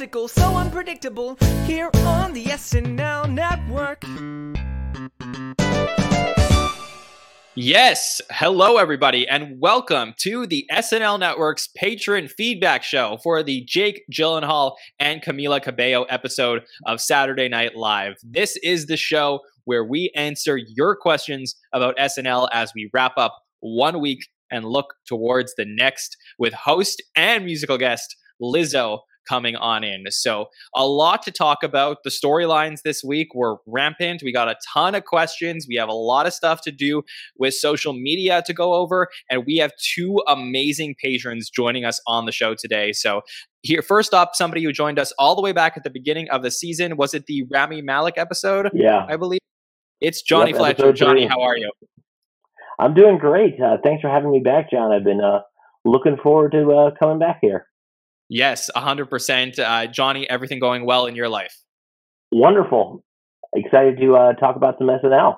egotistical, so unpredictable. Here on the SNL network. Yes. Hello, everybody, and welcome to the SNL Network's patron feedback show for the Jake Gyllenhaal and Camila Cabello episode of Saturday Night Live. This is the show where we answer your questions about SNL as we wrap up one week and look towards the next with host and musical guest Lizzo coming on in. So, a lot to talk about. The storylines this week were rampant. We got a ton of questions. We have a lot of stuff to do with social media to go over. And we have two amazing patrons joining us on the show today. So, here, first up, somebody who joined us all the way back at the beginning of the season. Was it the Rami Malek episode? Yeah. I believe. It's Jonny Yep, Fletcher. Jonny, how are you? I'm doing great. Uh, thanks for having me back, Jon. I've been uh, looking forward to uh, coming back here. Yes, 100%. Uh, Jonny, everything going well in your life? Wonderful. Excited to uh, talk about some SNL.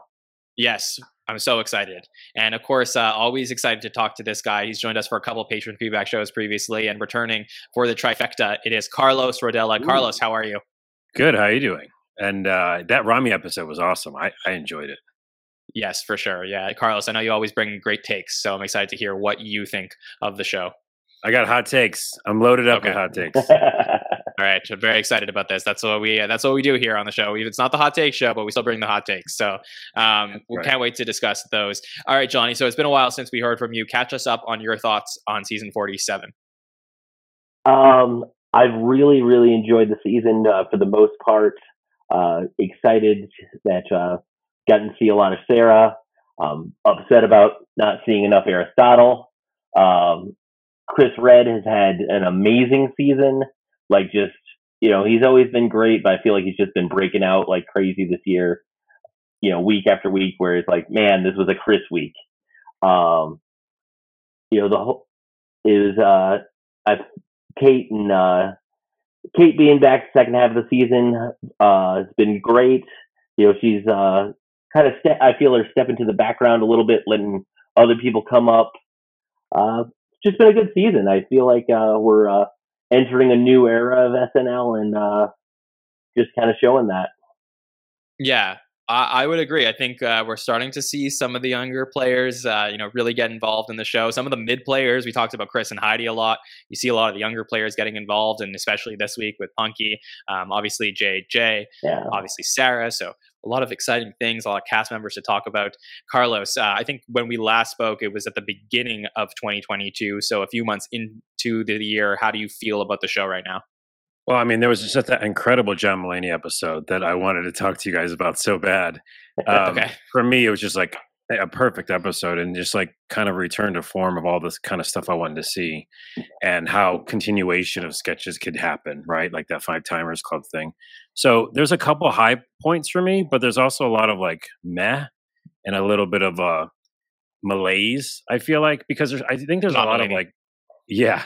Yes, I'm so excited. And of course, uh, always excited to talk to this guy. He's joined us for a couple of patron feedback shows previously and returning for the trifecta. It is Carlos Rodela. Ooh. Carlos, how are you? Good. How are you doing? And uh, that Rami episode was awesome. I, I enjoyed it. Yes, for sure. Yeah, Carlos, I know you always bring great takes, so I'm excited to hear what you think of the show. I got hot takes. I'm loaded up Okay. with hot takes. All right, I'm very excited about this. That's what we uh, that's what we do here on the show. It's not the hot take show, but we still bring the hot takes. So um, we Right. can't wait to discuss those. All right, Jonny. So it's been a while since we heard from you. Catch us up on your thoughts on season 47. um, I've really, really enjoyed the season uh, for the most part. Uh, excited that uh, gotten to see a lot of Sarah. Um, upset about not seeing enough Aristotle. Um, Chris Redd has had an amazing season. Like just you know, he's always been great, but I feel like he's just been breaking out like crazy this year. You know, week after week, where it's like, man, this was a Chris week. Um, you know, the whole is uh, I Kate and uh, Kate being back second half of the season uh, has been great. You know, she's uh, kind of ste- I feel her step into the background a little bit, letting other people come up. Uh, just been a good season. I feel like uh, we're uh, entering a new era of SNL and uh, just kind of showing that. Yeah, I, I would agree. I think uh, we're starting to see some of the younger players, uh, you know, really get involved in the show. Some of the mid players, we talked about Chris and Heidi a lot. You see a lot of the younger players getting involved, and especially this week with Punky, um, obviously JJ, Yeah. obviously Sarah. So a lot of exciting things, a lot of cast members to talk about. Carlos, uh, I think when we last spoke, it was at the beginning of 2022. So a few months into the year, how do you feel about the show right now? Well, I mean, there was just that incredible John Mulaney episode that I wanted to talk to you guys about so bad. Um, Okay. For me, it was just like a perfect episode and just like kind of return to form of all this kind of stuff I wanted to see and how continuation of sketches could happen, right? Like that Five Timers Club thing. So there's a couple high points for me, but there's also a lot of like meh and a little bit of uh, malaise, I feel like, because there's, I think there's Not a lot of like, yeah,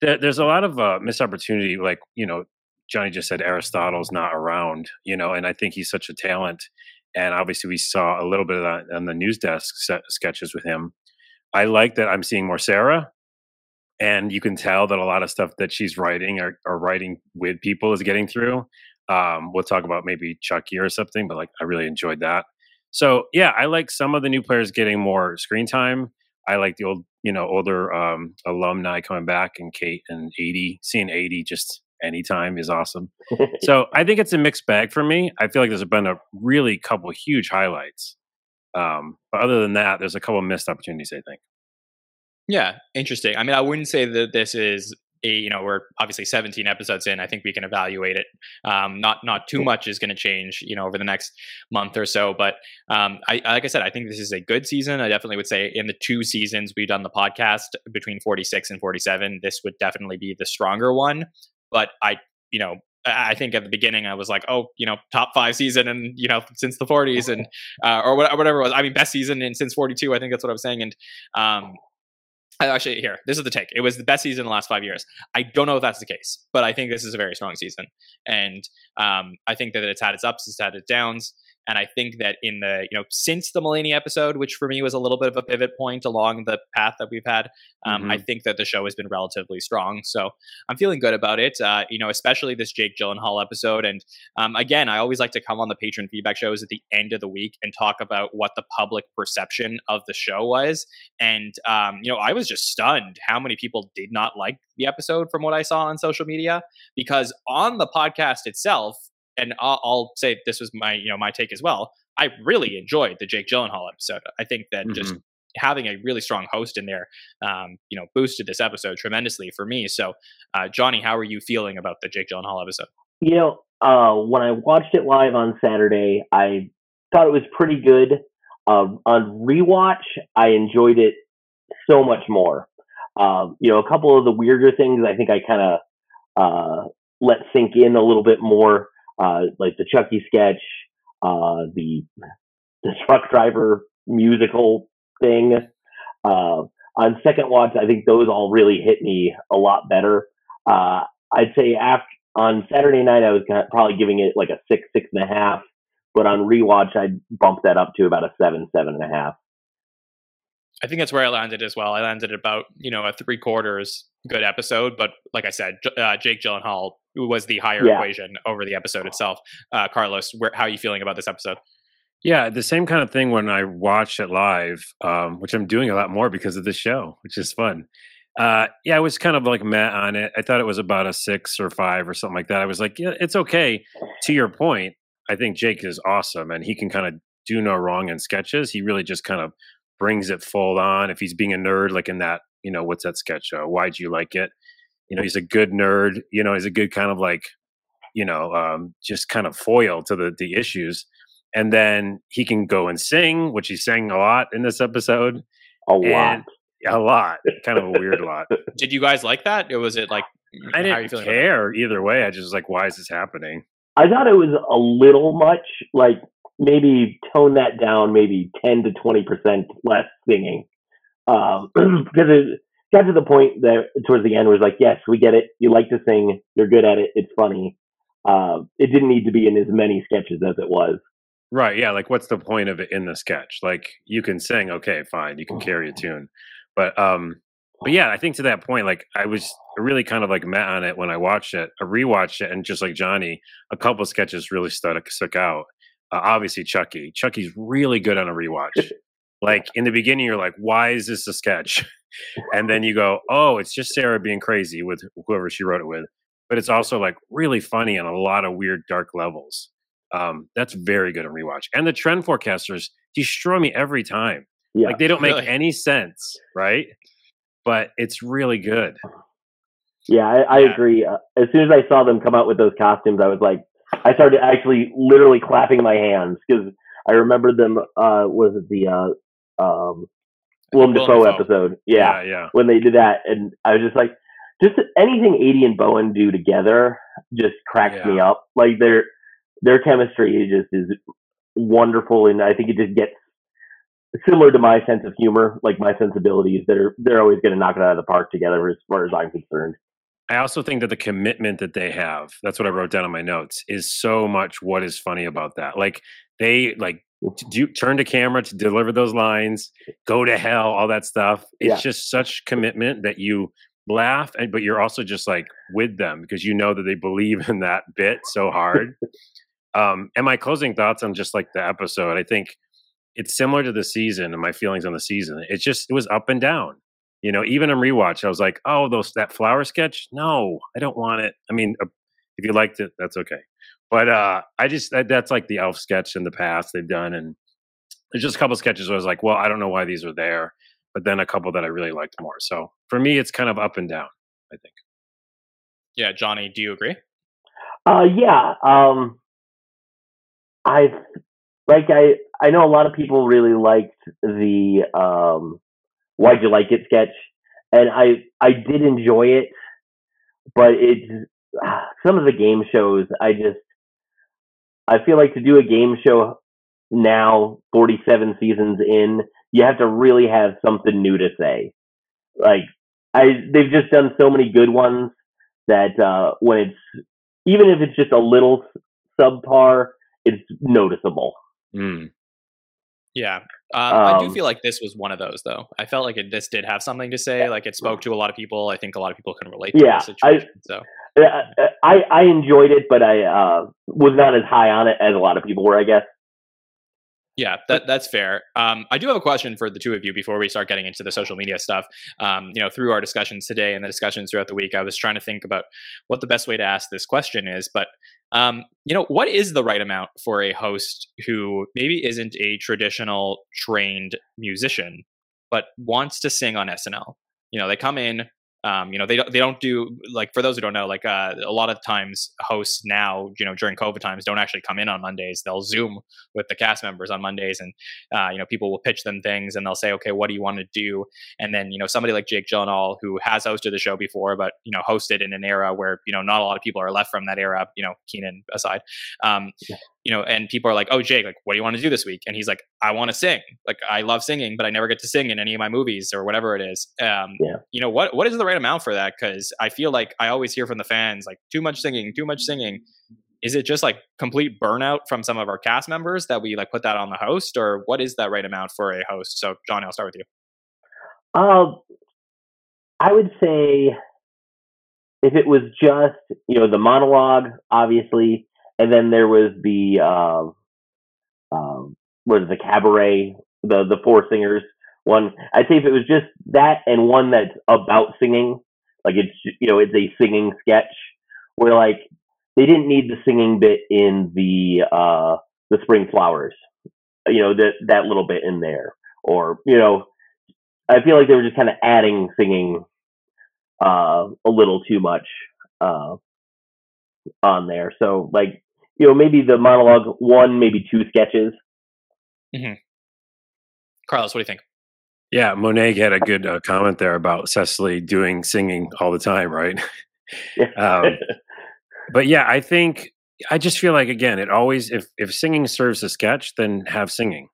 there, there's a lot of uh, missed opportunity. Like, you know, Jonny just said Aristotle's not around, you know, and I think he's such a talent. And obviously, we saw a little bit of that on the news desk set sketches with him. I like that I'm seeing more Sarah, and you can tell that a lot of stuff that she's writing or, or writing with people is getting through. Um, we'll talk about maybe Chucky or something, but like I really enjoyed that. So yeah, I like some of the new players getting more screen time. I like the old, you know, older um, alumni coming back, and Kate and Aidy. Seeing Aidy just anytime is awesome. so I think it's a mixed bag for me. I feel like there's been a really couple huge highlights. Um, but other than that, there's a couple missed opportunities. I think. Yeah, interesting. I mean, I wouldn't say that this is a you know we're obviously 17 episodes in. I think we can evaluate it. Um, not not too much is going to change you know over the next month or so. But um, I like I said, I think this is a good season. I definitely would say in the two seasons we've done the podcast between 46 and 47, this would definitely be the stronger one. But I you know. I think at the beginning I was like, oh, you know, top five season and you know since the 40s and uh, or whatever it was. I mean, best season in since 42. I think that's what I was saying. And um, I- actually, here, this is the take. It was the best season in the last five years. I don't know if that's the case, but I think this is a very strong season, and um, I think that it's had its ups, it's had its downs. And I think that in the, you know, since the Mulaney episode, which for me was a little bit of a pivot point along the path that we've had, um, mm-hmm. I think that the show has been relatively strong. So I'm feeling good about it, uh, you know, especially this Jake Gyllenhaal episode. And um, again, I always like to come on the patron feedback shows at the end of the week and talk about what the public perception of the show was. And, um, you know, I was just stunned how many people did not like the episode from what I saw on social media because on the podcast itself, and I'll, I'll, say this was my you know my take as well. I really enjoyed the Jake Gyllenhaal episode. I think that mm-hmm. just having a really strong host in there, um, you know, boosted this episode tremendously for me. So, uh, Jonny, how are you feeling about the Jake Gyllenhaal episode? You know, uh, when I watched it live on Saturday, I thought it was pretty good. Uh, on rewatch, I enjoyed it so much more. Um, you know, a couple of the weirder things I think I kind of uh, let sink in a little bit more uh, like the Chucky sketch, uh, the the truck driver musical thing. Uh, on second watch, I think those all really hit me a lot better. Uh, I'd say after on Saturday night, I was probably giving it like a six, six and a half, but on rewatch, I'd bump that up to about a seven, seven and a half. I think that's where I landed as well. I landed about you know a three quarters good episode, but like I said, uh, Jake Gyllenhaal was the higher yeah. equation over the episode itself. Uh, Carlos, where, how are you feeling about this episode? Yeah, the same kind of thing when I watched it live, um, which I'm doing a lot more because of this show, which is fun. Uh, yeah, I was kind of like met on it. I thought it was about a six or five or something like that. I was like, yeah, it's okay. To your point, I think Jake is awesome and he can kind of do no wrong in sketches. He really just kind of brings it full on. If he's being a nerd, like in that, you know, what's that sketch? Uh, Why'd you like it? you know he's a good nerd you know he's a good kind of like you know um, just kind of foil to the the issues. And then he can go and sing which he sang a lot in this episode. A lot. a lot. Kind of a weird lot. Did you guys like that? Or was it like i didn't care either way. I just was like why is this happening? I thought it was a little much like maybe tone that down maybe 10 to 20 percent less singing um, because it, got to the point that towards the end was like, yes, we get it. You like to sing. You're good at it. It's funny. Uh, it didn't need to be in as many sketches as it was. Right. Yeah. Like, what's the point of it in the sketch? Like, you can sing. Okay, fine. You can carry a tune. But, um, but yeah, I think to that point, like I was really kind of like met on it when I watched it. I rewatched it, and just like Jonny, a couple sketches really stuck stuck out. Uh, obviously, Chucky. Chucky's really good on a rewatch. like in the beginning, you're like, "Why is this a sketch?" and then you go, oh, it's just Sarah being crazy with whoever she wrote it with. But it's also like really funny on a lot of weird, dark levels. Um, that's very good on rewatch. And the trend forecasters destroy me every time. Yeah, like they don't make really? any sense, right? But it's really good. Yeah, I, I yeah. agree. Uh, as soon as I saw them come out with those costumes, I was like, I started actually literally clapping my hands because I remember them. Uh, was it the uh, um, Willem Dafoe episode. Yeah, yeah, yeah. When they did that, and I was just like, just anything Aidy and Bowen do together just cracks yeah. me up. Like their their chemistry just is wonderful, and I think it just gets similar to my sense of humor, like my sensibilities. That are they're always going to knock it out of the park together, as far as I'm concerned. I also think that the commitment that they have, that's what I wrote down on my notes, is so much what is funny about that. Like they like do, turn to camera to deliver those lines, go to hell, all that stuff. It's yeah. just such commitment that you laugh, and but you're also just like with them because you know that they believe in that bit so hard. um, and my closing thoughts on just like the episode, I think it's similar to the season and my feelings on the season. It's just it was up and down. You know, even in rewatch, I was like, "Oh, those that flower sketch? No, I don't want it." I mean, uh, if you liked it, that's okay. But uh, I just that, that's like the elf sketch in the past they've done, and there's just a couple sketches where I was like, well, I don't know why these are there, but then a couple that I really liked more. So for me, it's kind of up and down. I think. Yeah, Jonny, do you agree? Uh, yeah. Um, I like I I know a lot of people really liked the um, "Why'd You Like It" sketch, and I I did enjoy it, but it's some of the game shows I just I feel like to do a game show now, 47 seasons in, you have to really have something new to say. Like I, they've just done so many good ones that uh, when it's even if it's just a little subpar, it's noticeable. Mm. Yeah, um, I do Um, feel like this was one of those, though. I felt like it, this did have something to say. Like it spoke to a lot of people. I think a lot of people can relate to Yeah, the I- situation. so Uh, I I enjoyed it, but I uh, was not as high on it as a lot of people were. I guess. Yeah, that that's fair. Um, I do have a question for the two of you before we start getting into the social media stuff. Um, you know, through our discussions today and the discussions throughout the week, I was trying to think about what the best way to ask this question is. But um, you know, what is the right amount for a host who maybe isn't a traditional trained musician but wants to sing on SNL? You know, they come in. Um, you know, they don't they don't do like for those who don't know, like uh, a lot of times hosts now, you know, during COVID times, don't actually come in on Mondays. They'll Zoom with the cast members on Mondays, and uh, you know people will pitch them things, and they'll say, okay, what do you want to do? And then you know somebody like Jake Gyllenhaal, who has hosted the show before, but you know hosted in an era where you know not a lot of people are left from that era, you know Kenan aside, um, Yeah. You know, and people are like, oh Jake, like what do you want to do this week? And he's like, I want to sing. Like I love singing, but I never get to sing in any of my movies or whatever it is. Um, Yeah. You know what what is the right amount for that? Because I feel like I always hear from the fans like too much singing, too much singing is it just like complete burnout from some of our cast members that we like put that on the host or what is that right amount for a host so johnny i'll start with you Um, I would say if it was just you know the monologue, obviously, and then there was the um, um, was the cabaret, the the four singers one. I'd say if it was just that and one that's about singing, like it's you know it's a singing sketch where like they didn't need the singing bit in the uh the spring flowers, you know that that little bit in there, or you know I feel like they were just kind of adding singing uh, a little too much uh, on there. So like you know maybe the monologue one, maybe two sketches. carlos what do you think Yeah, Monet had a good uh, comment there about Cecily doing singing all the time, right? um, but yeah, I think I just feel like again, it always if if singing serves a sketch, then have singing.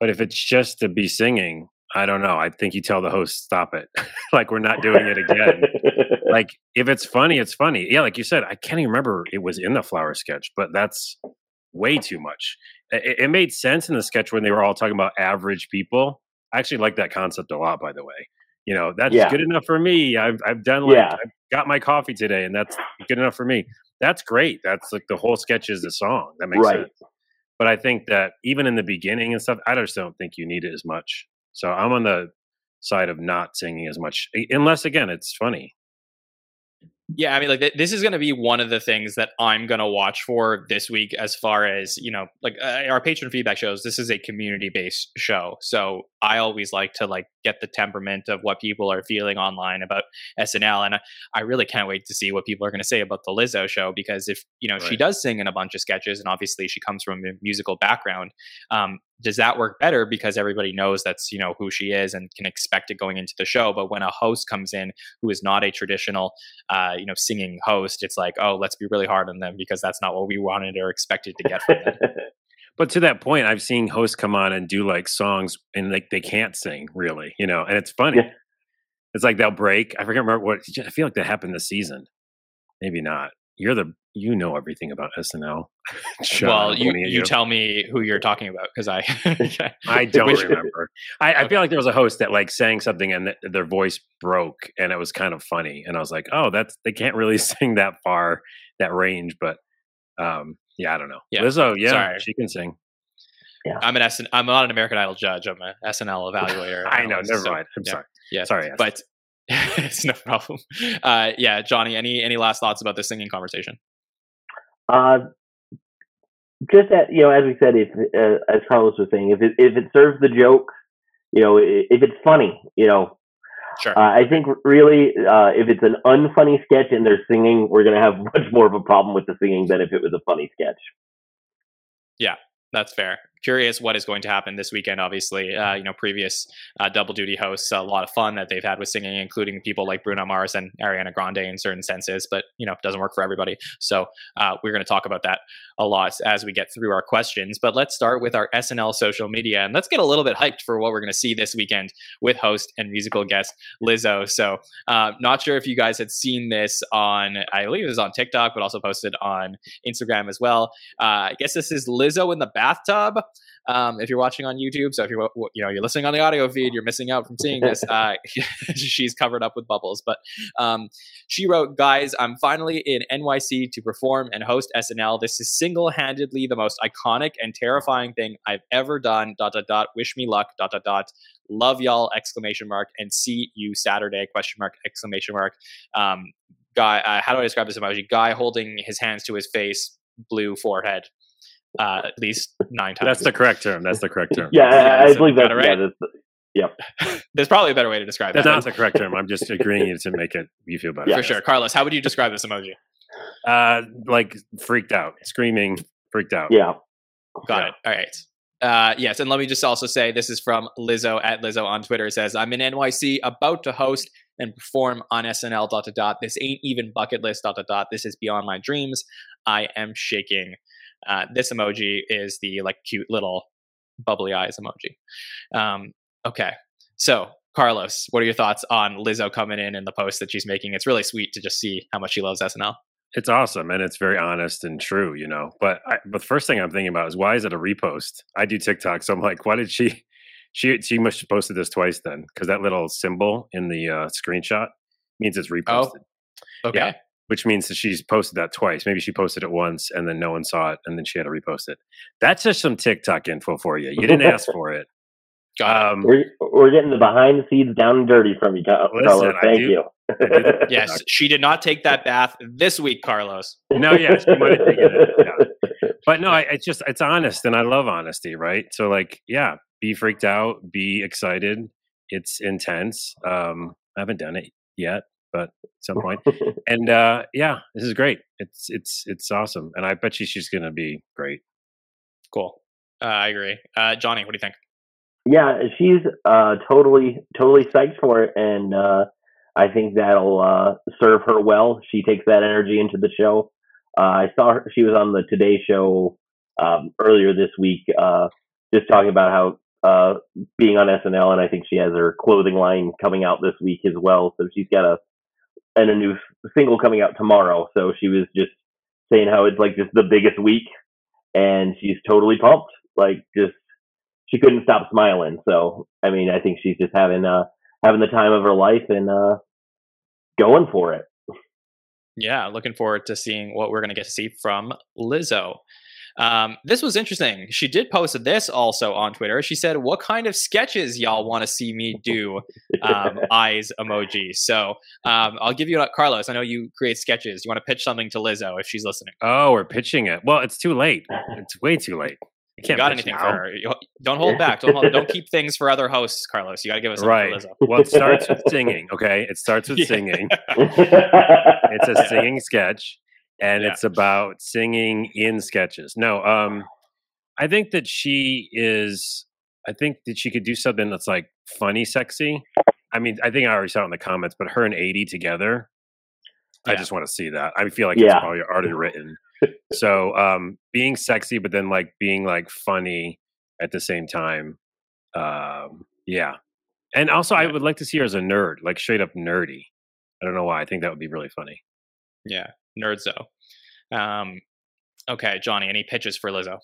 But if it's just to be singing, I don't know. I think you tell the host stop it, like we're not doing it again. like if it's funny, it's funny. Yeah, like you said, I can't even remember it was in the flower sketch, but that's way too much. It, it made sense in the sketch when they were all talking about average people. I actually like that concept a lot, by the way. You know, that's Yeah. good enough for me. I've I've done like Yeah. I've got my coffee today, and that's good enough for me. That's great. That's like the whole sketch is a song. That makes Right. sense. But I think that even in the beginning and stuff, I just don't think you need it as much. So I'm on the side of not singing as much, unless again it's funny. Yeah, I mean, like th- this is going to be one of the things that I'm going to watch for this week, as far as you know, like uh, our patron feedback shows. This is a community based show, so I always like to like get the temperament of what people are feeling online about SNL, and I, I really can't wait to see what people are going to say about the Lizzo show because if you know she does sing in a bunch of sketches, and obviously she comes from a musical background, um, does that work better because everybody knows that's you know who she is and can expect it going into the show? But when a host comes in who is not a traditional uh, you know, singing host, it's like, oh, let's be really hard on them because that's not what we wanted or expected to get from them. But to that point, I've seen hosts come on and do like songs and like they can't sing really, you know, and it's funny. Yeah. It's like they'll break. I forget remember what I feel like that happened this season. Maybe not. You're the you know everything about SNL. Sean, well, I'm you, you tell me who you're talking about because I, I don't Which- remember. I, I feel like there was a host that like sang something and th- their voice broke and it was kind of funny. And I was like, oh, that's they can't really sing that far, that range. But um, yeah, I don't know. Yeah. Lizzo, yeah, Sorry. she can sing. I'm an SN, I'm not an American Idol judge. I'm an SNL evaluator. I know. Never so, mind. I'm yeah. sorry. Yeah, Sorry. But it's no problem. Uh, yeah, Jonny, any any last thoughts about this singing conversation? Uh, just that you know, as we said, if uh, as Carlos was saying, if it if it serves the joke, you know, if it's funny, you know, Sure. uh, I think really, uh, if it's an unfunny sketch and they're singing, we're gonna have much more of a problem with the singing than if it was a funny sketch. Yeah, that's fair. Curious what is going to happen this weekend. Obviously, uh, you know, previous uh, double duty hosts, a lot of fun that they've had with singing, including people like Bruno Mars and Ariana Grande in certain senses. But you know, it doesn't work for everybody. So uh, we're going to talk about that a lot as we get through our questions. But let's start with our SNL social media and let's get a little bit hyped for what we're going to see this weekend with host and musical guest Lizzo. So, uh, not sure if you guys had seen this on, I believe it was on TikTok, but also posted on Instagram as well. Uh, I guess this is Lizzo in the bathtub um, if you're watching on YouTube. So if you're you know you're listening on the audio feed, you're missing out from seeing this. Uh, she's covered up with bubbles, but um, she wrote, "Guys, I'm finally in NYC to perform and host SNL. This is single-handedly the most iconic and terrifying thing I've ever done. Dot dot dot. Wish me luck. Dot dot dot. Love y'all! Exclamation mark and see you Saturday! Question mark! Exclamation mark. Um, guy, uh, how do I describe this emoji? Guy holding his hands to his face, blue forehead uh, at least nine times. That's the correct term. That's the correct term. yeah, I, I believe got that's, right? yeah, that's Yep. There's probably a better way to describe That's that. That's not the correct term. I'm just agreeing to make it you feel better. Yeah. for sure. Carlos, how would you describe this emoji? Uh, like freaked out, screaming, freaked out. Yeah. Got Yeah. it. All right. Uh, yes, and let me just also say this is from Lizzo at Lizzo on Twitter. It says, "I'm in NYC, about to host and perform on SNL. Dot dot dot. This ain't even bucket list. Dot dot dot. This is beyond my dreams. I am shaking." Uh, this emoji is the like cute little bubbly eyes emoji. Um, okay, so Carlos, what are your thoughts on Lizzo coming in and the post that she's making? It's really sweet to just see how much she loves SNL. It's awesome and it's very honest and true, you know. But I, but the first thing I'm thinking about is why is it a repost? I do TikTok, so I'm like, why did she? She she must have posted this twice then, because that little symbol in the uh, screenshot means it's reposted, Okay. Which means that she's posted that twice. Maybe she posted it once and then no one saw it, and then she had to repost it. That's just some TikTok info for you. You didn't ask for it. Um, We're, we're getting the behind the scenes down and dirty from you, Carlos. Listen, Thank do- you. I do the Yes, she did not take that bath this week, Carlos. No, yes, you might have taken it. Yeah. But no, I, it's just it's honest, and I love honesty, right? So like, yeah, be freaked out, be excited. It's intense. Um, I haven't done it yet, but at some point. And uh, yeah, this is great. It's it's it's awesome, and I bet you she's gonna be great. Cool. Uh, I agree. Uh, Jonny, what do you think? Yeah, she's uh, totally totally psyched for it, and uh, I think that'll uh, serve her well. She takes that energy into the show. Uh, I saw her; she was on the Today Show um, earlier this week, uh, just talking about how uh, being on SNL, and I think she has her clothing line coming out this week as well. So she's got a and a new single coming out tomorrow. So she was just saying how it's like just the biggest week, and she's totally pumped. Like just she couldn't stop smiling. So I mean, I think she's just having uh having the time of her life and uh going for it. Yeah, looking forward to seeing what we're going to get to see from Lizzo. Um, this was interesting. She did post this also on Twitter. She said, "What kind of sketches y'all want to see me do?" Um, eyes emoji. So um, I'll give you Carlos. I know you create sketches. You want to pitch something to Lizzo if she's listening. Oh, we're pitching it. Well, it's too late. It's way too late. You You can't got anything for her? Don't hold back. Don't hold, don't keep things for other hosts, Carlos. You got to give us Right. Lizzo. Well, it starts with singing. Okay, it starts with Yeah. singing. it's a singing sketch and Yeah. it's about singing in sketches. No um i think that she is i think that she could do something that's like funny sexy. I mean i think i already saw it in the comments but her and Aidy together i just want to see that. I feel like it's probably already written. So um being sexy but then like being like funny at the same time um yeah. And also i would like to see her as a nerd like straight up nerdy. I don't know why i think that would be really funny Yeah, Nerdzo. Um, okay, Jonny. Any pitches for Lizzo?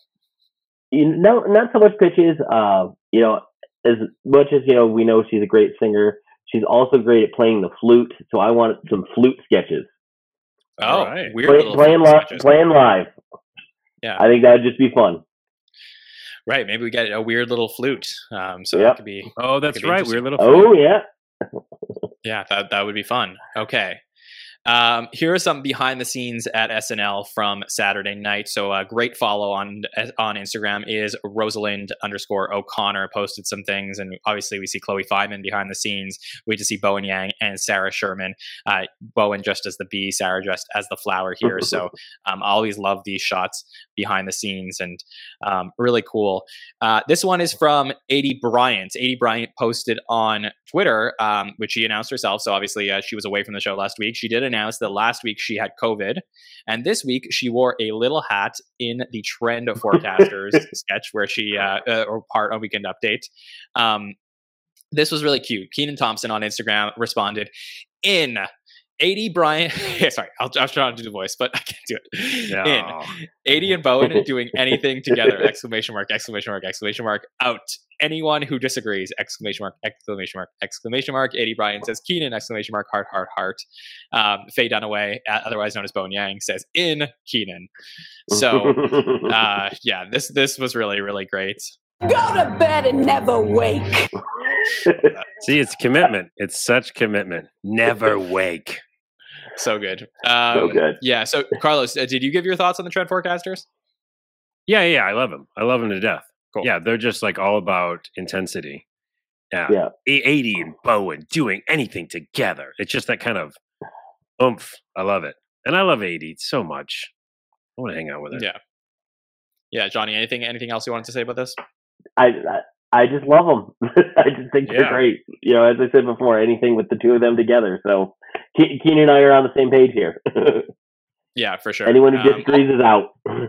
you know, not so much pitches. Uh, you know, as much as you know, we know she's a great singer. She's also great at playing the flute. So I want some flute sketches. Oh, Alright. weird Play, playing flute live, sketches. playing live. Yeah. I think that would just be fun. Right, maybe we get a weird little flute. Um, so Yep. that could be Oh, that's be right. interesting. Weird little. Oh yeah. Yeah, that that would be fun. Okay. Um, here are some behind the scenes at SNL from Saturday night. So a great follow on on Instagram is Rosalind underscore O'Connor posted some things, and obviously we see Chloe Fineman behind the scenes. We just see Bowen Yang and Sarah Sherman. Uh, Bowen dressed as the bee, Sarah dressed as the flower here. so um, I always love these shots behind the scenes and um, really cool. Uh, this one is from Aidy Bryant. Aidy Bryant posted on Twitter, um, which she announced herself. So obviously, uh, she was away from the show last week. She did announce that last week she had COVID, and this week she wore a little hat in the Trend Forecasters sketch where she uh, uh, or part of Weekend Update. Um, this was really cute. Kenan Thompson on Instagram responded in Aidy Bryant, yeah, sorry, I'll, I was trying to do the voice, but I can't do it. No. In Aidy and Bowen doing anything together! Exclamation mark! Exclamation mark! Exclamation mark! Out. Anyone who disagrees! Exclamation mark! Exclamation mark! Exclamation mark! Aidy Bryant says Kenan! Exclamation mark! Heart! Heart! Heart. Um, Faye Dunaway, uh, otherwise known as Bowen Yang, says in Kenan. So uh, yeah, this this was really really great. Go to bed and never wake. See, it's commitment. It's such commitment. Never wake. So good. Um, so good. Yeah. So Carlos, uh, did you give your thoughts on the trend forecasters? Yeah, yeah, I love them. I love them to death. Cool. Yeah, they're just like all about intensity. Yeah. Yeah. Aidy and Bowen doing anything together. It's just that kind of oomph. I love it. And I love Aidy so much. I want to hang out with it. Yeah. Yeah, Jonny. Anything anything else you wanted to say about this? I, I I just love them. I just think they're Yeah. great. You know, as I said before, anything with the two of them together. So Ke- Kenan and I are on the same page here. Yeah, for sure. Anyone who Um, disagrees is out.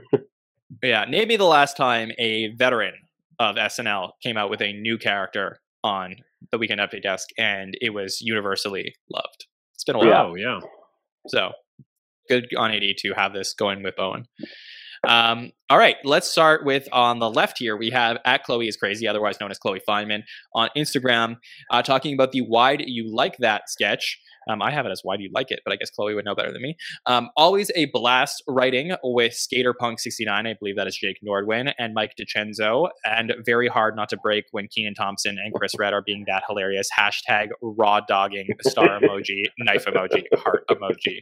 Yeah, maybe the last time a veteran of SNL came out with a new character on the Weekend Update Desk, and it was universally loved. It's been a while. Yeah. Oh, yeah. So good on Aidy to have this going with Bowen. Um, all right, let's start with on the left here. We have at Chloe is crazy, otherwise known as Chloe Fineman, on Instagram, uh, talking about the "Why do you like that?" sketch. Um, I have it as "Why do you like it?" but I guess Chloe would know better than me. Um, always a blast writing with Skater Punk 69. I believe that is Jake Nordwind and Mike DiCenzo, and very hard not to break when Kenan Thompson and Chris Redd are being that hilarious. Hashtag raw dogging star emoji, knife emoji, heart emoji.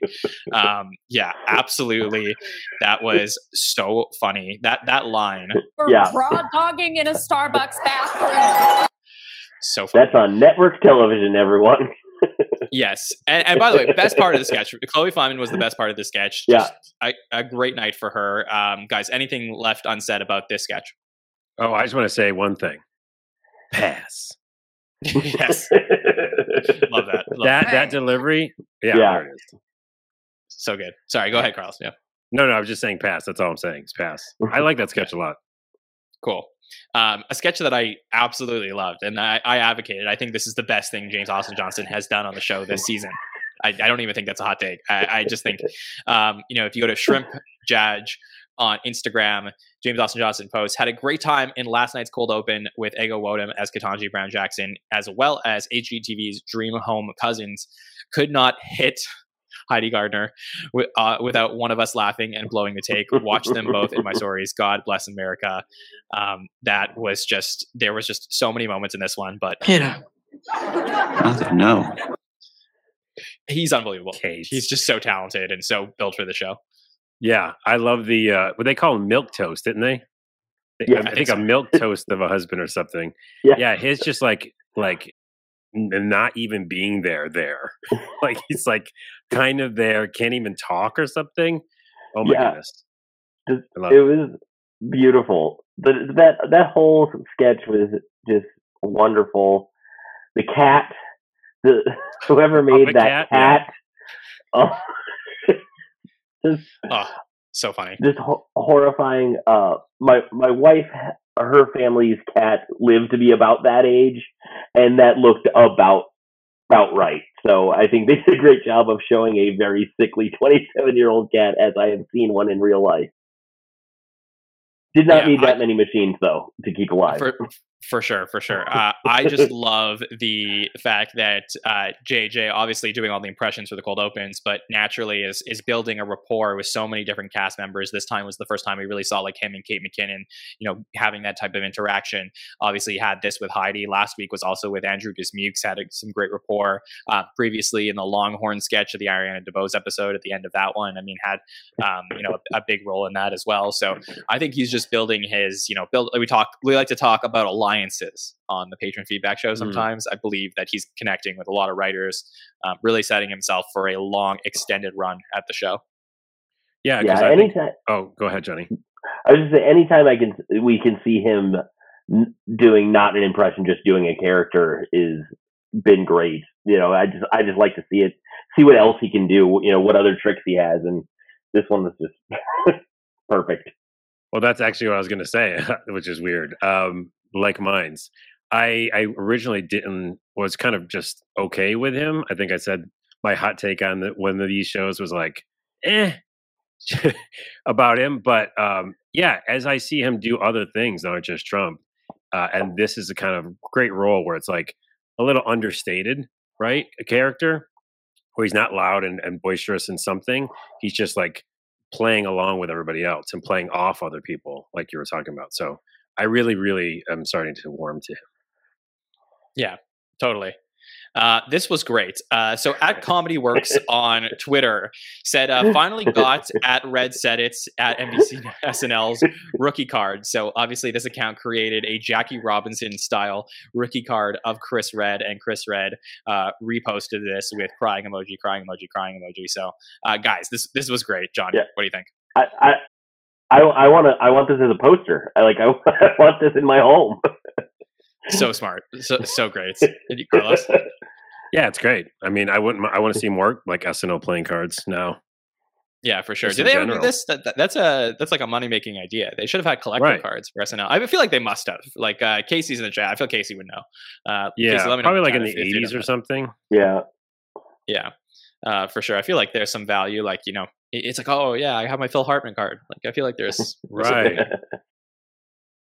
Um, yeah, absolutely. That was so funny. That that line, For Yeah. raw dogging in a Starbucks bathroom. so funny. That's on network television, everyone. Yes, and, and by the way, best part of the sketch, Chloe Fineman was the best part of the sketch. Yeah. A, a great night for her. Um, guys, anything left unsaid about this sketch? Oh, I just want to say one thing. Pass. yes, love that. Love That that. that delivery. Yeah, Yeah. there it is. So good. Sorry, go ahead, Carlos. Yeah, No, no, I was just saying pass. That's all I'm saying. It's pass. I like that sketch a lot. cool. Um, a sketch that I absolutely loved, and I, I advocated. I think this is the best thing James Austin Johnson has done on the show this season. I, I don't even think that's a hot take. I, I just think, um, you know, if you go to Shrimp Judge on Instagram, James Austin Johnson posts had a great time in last night's cold open with Ego Nwodim as Ketanji Brown Jackson, as well as HGTV's Dream Home Cousins. Could not hit Heidi Gardner wi- uh, without one of us laughing and blowing the take. Watch them both in my stories. God bless America. Um, that was just there was just so many moments in this one, but Peter. Nothing, no. he's unbelievable. Case. He's just so talented and so built for the show. Yeah, I love the uh what they call him milk toast, didn't they? They- Yeah, I, I think, think so. a milk toast of a husband or something. Yeah. Yeah, his just like like n- not even being there there. like he's like kind of there, can't even talk or something. Oh my Yeah. goodness. Just- it it. was beautiful. The, that that whole sketch was just wonderful. The cat, the whoever made Puppet that cat, yeah. oh, just Oh, so funny. just ho- horrifying. Uh, my my wife, her family's cat lived to be about that age, and that looked about about right. So I think they did a great job of showing a very sickly 27 year old cat as I have seen one in real life. Did not Yeah, need that I- many machines though to keep alive. For for sure, for sure. Uh, I just love the fact that uh, JJ obviously doing all the impressions for the cold opens, but naturally is is building a rapport with so many different cast members. This time was the first time we really saw like him and Kate McKinnon, you know, having that type of interaction. Obviously, he had this with Heidi. Last week was also with Andrew Dismukes, had a, some great rapport. Uh, previously, in the Longhorn sketch of the Ariana DeBose episode, at the end of that one, I mean, had um, you know a, a big role in that as well. So I think he's just building his, you know, build. We talk, we like to talk about alliances on the patron feedback show. Sometimes I believe that he's connecting with a lot of writers, um, really setting himself for a long, extended run at the show. Yeah, 'cause yeah, I think, anytime. oh, go ahead, Jonny. I was just saying, anytime I can, we can see him doing not an impression, just doing a character is been great. You know, I just, I just like to see it, see what else he can do. You know, what other tricks he has, and this one was just perfect. Well, that's actually what I was going to say, which is weird. Um, like mine's, I I originally didn't was kind of just okay with him. I think I said my hot take on the, one of these shows was like, eh, about him. But um, yeah, as I see him do other things aren't just Trump, uh, and this is a kind of great role where it's like a little understated, right? A character where he's not loud and, and boisterous in something. He's just like playing along with everybody else and playing off other people, like you were talking about. So I really, really am starting to warm to him. Yeah, totally. Uh, this was great. Uh, so at Comedy Works on Twitter said uh, finally got at Red Said it's at NBC SNL's rookie card. So obviously this account created a Jackie Robinson style rookie card of Chris Redd, and Chris Redd uh, reposted this with crying emoji, crying emoji, crying emoji. So uh, guys, this this was great. John, Yeah. what do you think? I, I, I, I want to. I want this as a poster. I like. I, I want this in my home. So smart, so so great. Carlos. Yeah, it's great. I mean, I wouldn't. I want to see more like SNL playing cards now. Yeah, for sure. Just Do they ever do this? That, that- that's a that's like a money making idea. They should have had collector Right. cards for SNL. I feel like they must have. Like uh, Casey's in the chat. I feel Casey would know. Uh, Yeah, Casey, let me probably the like in the eighties or something. yeah. Yeah, uh, for sure. I feel like there's some value. Like you know, it- it's like oh yeah, I have my Phil Hartman card. Like I feel like there's Right.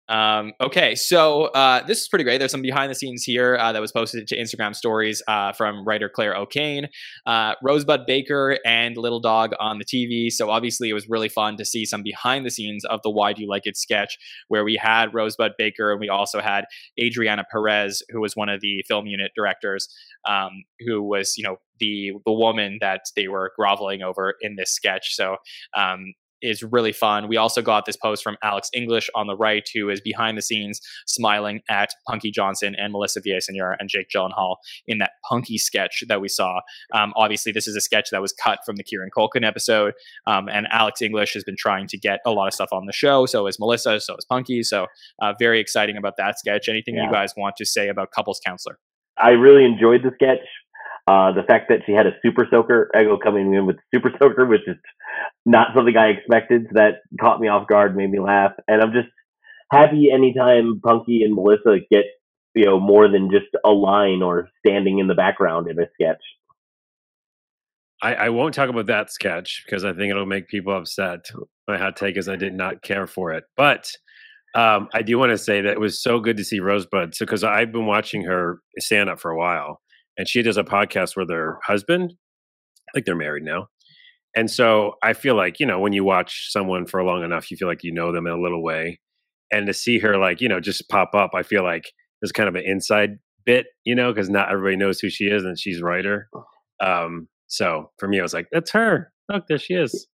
Um, okay, so uh, this is pretty great. There's some behind the scenes here uh, that was posted to Instagram stories uh, from writer Clare O'Kane, uh, Rosebud Baker, and Little Dog on the TV. So obviously, it was really fun to see some behind the scenes of the Why Do You Like It sketch, where we had Rosebud Baker and we also had Adriana Perez, who was one of the film unit directors, um, who was you know the the woman that they were groveling over in this sketch. So um, is really fun. We also got this post from Alex English on the right, who is behind the scenes smiling at Punky Johnson and Melissa Villasenor and Jake Gyllenhaal in that Punky sketch that we saw. Um, obviously, this is a sketch that was cut from the Kieran Culkin episode, um, and Alex English has been trying to get a lot of stuff on the show. So is Melissa, so is Punky. So uh, very exciting about that sketch. Anything Yeah. you guys want to say about Couples Counselor? I really enjoyed the sketch. Uh, the fact that she had a super soaker, Ego coming in with super soaker, which is not something I expected. So that caught me off guard, made me laugh, and I'm just happy anytime Punky and Melissa get you know more than just a line or standing in the background in a sketch. I, I won't talk about that sketch because I think it'll make people upset. My hot take is I did not care for it, but um, I do want to say that it was so good to see Rosebud. So because I've been watching her stand up for a while, and she does a podcast with her husband. I think they're married now, and so I feel like you know when you watch someone for long enough, you feel like you know them in a little way, and to see her like you know just pop up, I feel like there's kind of an inside bit, you know, because not everybody knows who she is, and she's a writer. Um, so for me, I was like, that's her. Look, there she is.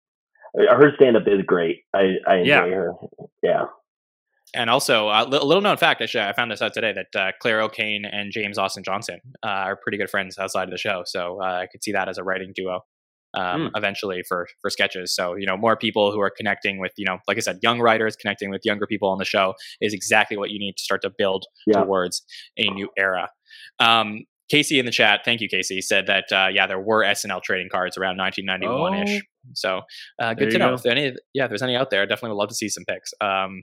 Her stand up is great. I, I enjoy Yeah. her. Yeah. And also, uh, li- a little known fact, actually, I found this out today that uh, Clare O'Kane and James Austin Johnson uh, are pretty good friends outside of the show. So uh, I could see that as a writing duo um, eventually for for sketches. So you know, more people who are connecting with you know, like I said, young writers connecting with younger people on the show is exactly what you need to start to build Yeah. towards a new era. Um, Casey in the chat, thank you, Casey, said that uh, yeah, there were SNL trading cards around 1991 ish. So uh, good to know go. if there any, yeah, if there's any out there, I definitely would love to see some pics. Um,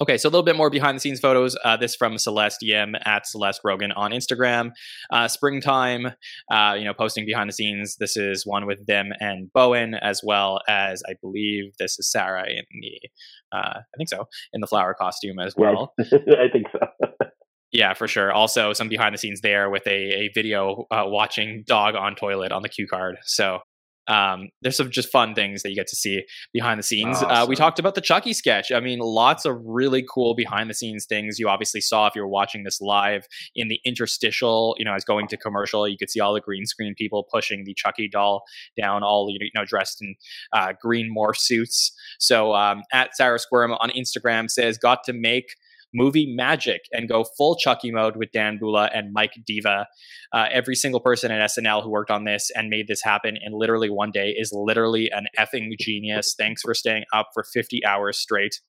Okay, so a little bit more behind the scenes photos. Uh, this from Celeste Yim at Celeste Rogan on Instagram. Uh, springtime, uh, you know, posting behind the scenes. This is one with them and Bowen, as well as I believe this is Sarah in the, uh, I think so, in the flower costume as Yeah, well. I think so. Yeah, for sure. Also, some behind the scenes there with a, a video uh, watching dog on toilet on the cue card. So um, there's some just fun things that you get to see behind the scenes. Uh, we talked about the Chucky sketch. I mean, lots of really cool behind the scenes things you obviously saw if you were watching this live in the interstitial. You know, as going to commercial, you could see all the green screen people pushing the Chucky doll down, all you know dressed in uh, green morph suits. So um, at Sarah Squirm on Instagram says got to make movie magic and go full Chucky mode with Dan Bula and Mike Diva. Uh, every single person at SNL who worked on this and made this happen in literally one day is literally an effing genius. Thanks for staying up for 50 hours straight.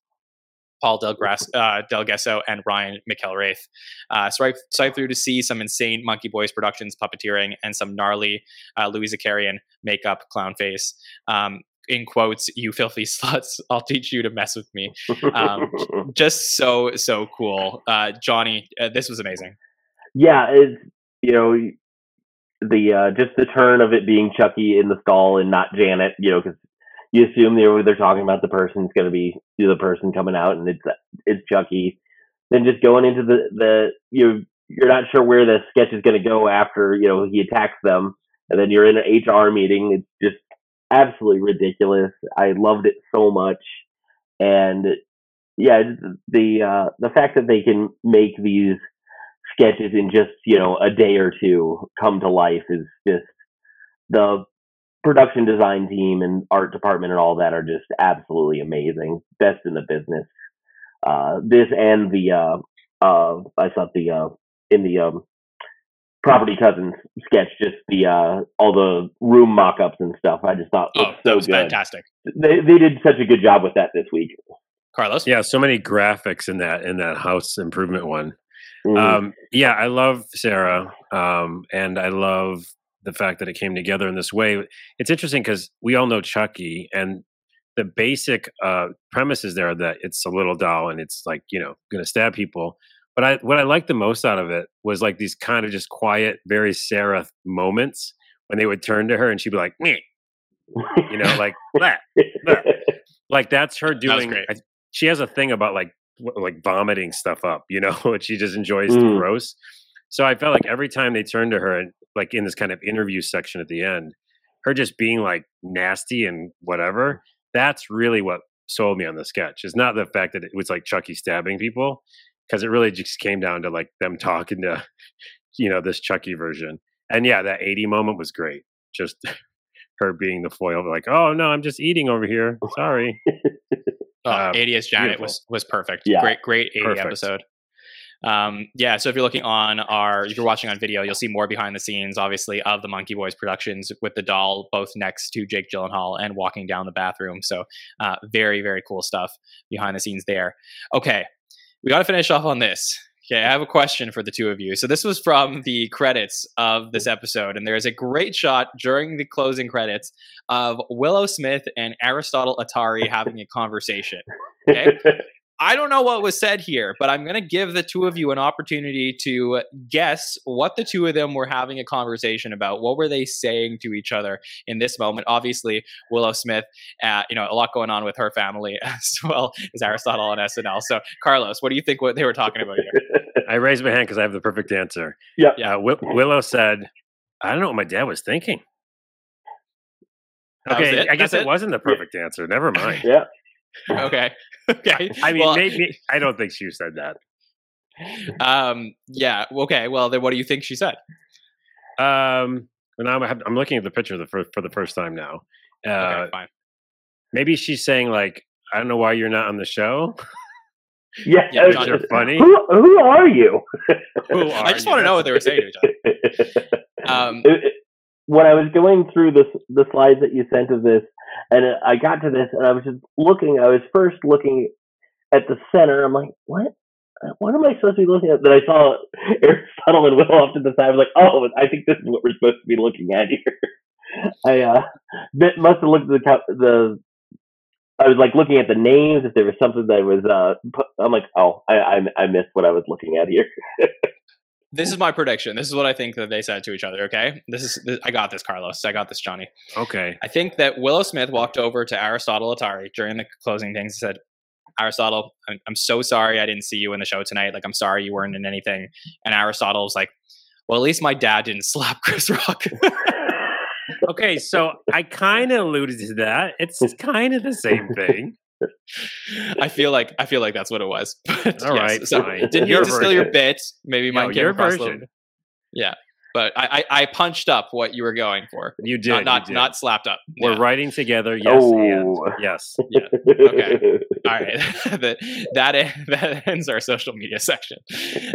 Paul Del, uh, Del Gesso and Ryan McElraith. Uh, swipe, swipe through to see some insane Monkey Boys Productions puppeteering and some gnarly uh, Louis Zakarian makeup clown face. Um, in quotes, you filthy sluts, I'll teach you to mess with me Um, just so so cool uh johnny uh, this was amazing yeah, it's you know the uh, just the turn of it being Chucky in the stall and not Janet, you know, because you assume they're they're talking about the person's going to be the person coming out, and it's it's Chucky. Then just going into the the you you're not sure where the sketch is going to go after you know he attacks them, and then you're in an HR meeting. It's just absolutely ridiculous. I loved it so much, and yeah, the uh, the fact that they can make these sketches in just you know a day or two come to life is just the production design team and art department and all that are just absolutely amazing. Best in the business. Uh, this and the uh, uh, i thought the uh, in the um, property cousins sketch just the uh, all the room mock-ups and stuff i just thought Oh, so good fantastic. they, they did such a good job with that this week Carlos? Yeah, so many graphics in that in that house improvement one. Mhm. Um, yeah, I love Sarah, um, and I love the fact that it came together in this way. It's interesting because we all know Chucky, and the basic uh, premise is there that it's a little doll and it's like you know going to stab people. But I, what I liked the most out of it was like these kind of just quiet, very Sarah moments when they would turn to her and she'd be like, "Meh," you know, like that. like that's her That doing. great. I, she has a thing about like like vomiting stuff up, you know, which she just enjoys Mm. gross. So I felt like every time they turned to her and like in this kind of interview section at the end, her just being like nasty and whatever, that's really what sold me on the sketch. It's not the fact that it was like Chucky stabbing people, because it really just came down to like them talking to, you know, this Chucky version. And yeah, that Aidy moment was great. Just her being the foil, like, oh no, I'm just eating over here. Sorry. Oh, Uh, Aidy as Janet beautiful. was was perfect. Yeah. Great, great Aidy Perfect. episode. Um, yeah, so if you're looking on our, if you're watching on video, you'll see more behind the scenes, obviously, of the Monkey Boys productions with the doll both next to Jake Gyllenhaal and walking down the bathroom. So, uh, very, very cool stuff behind the scenes there. Okay, we got to finish off on this. Okay, I have a question for the two of you. So, this was from the credits of this episode, and there's a great shot during the closing credits of Willow Smith and Aristotle Athari having a conversation. Okay. I don't know what was said here, but I'm going to give the two of you an opportunity to guess what the two of them were having a conversation about. What were they saying to each other in this moment? Obviously, Willow Smith, uh, you know, a lot going on with her family as well as Aristotle on SNL. So, Carlos, what do you think what they were talking about here? I raised my hand because I have the perfect answer. Yeah. Yeah. Wi- Willow said, I don't know what my dad was thinking. That was Okay, it? I guess That's it it? wasn't the perfect answer. Never mind. yeah. Okay. Okay. I mean, Well, maybe I don't think she said that. um, yeah. Okay. Well, then what do you think she said? Um, and I'm I'm looking at the picture the for, for the first time now. Uh, Okay, fine. maybe she's saying like, I don't know why you're not on the show. Yeah. Yeah, Jon, You're funny. Who, who are you? Who I just you? want to know what they were saying to each other. Um, It- it- when I was going through the the slides that you sent of this, and I got to this, and I was just looking. I was first looking at the center. I'm like, what? What am I supposed to be looking at? Then I saw Aristotle and Will off to the side. I was like, oh, I think this is what we're supposed to be looking at here. I uh, must have looked at the the. I was like looking at the names. If there was something that was, uh, I'm like, oh, I, I I missed what I was looking at here. this is my prediction. This is what I think that they said to each other. Okay, this is this, I got this, Carlos. I got this, Jonny. Okay. I think that Willow Smith walked over to Aristotle Athari during the closing things and said, "Aristotle, I'm, I'm so sorry I didn't see you in the show tonight. Like, I'm sorry you weren't in anything." And Aristotle was like, "Well, at least my dad didn't slap Chris Rock." Okay. So I kind of alluded to that. It's kind of the same thing. I feel like I feel like that's what it was. But All yes, right, so fine. didn't Your need to steal your version. bit. Maybe No, mine came across version. Yeah, but I, I I punched up what you were going for. You did. not you not, did. not slapped up. We're Yeah. writing together. Yes. And Oh. yes. Okay. All right, that that en- that ends our social media section.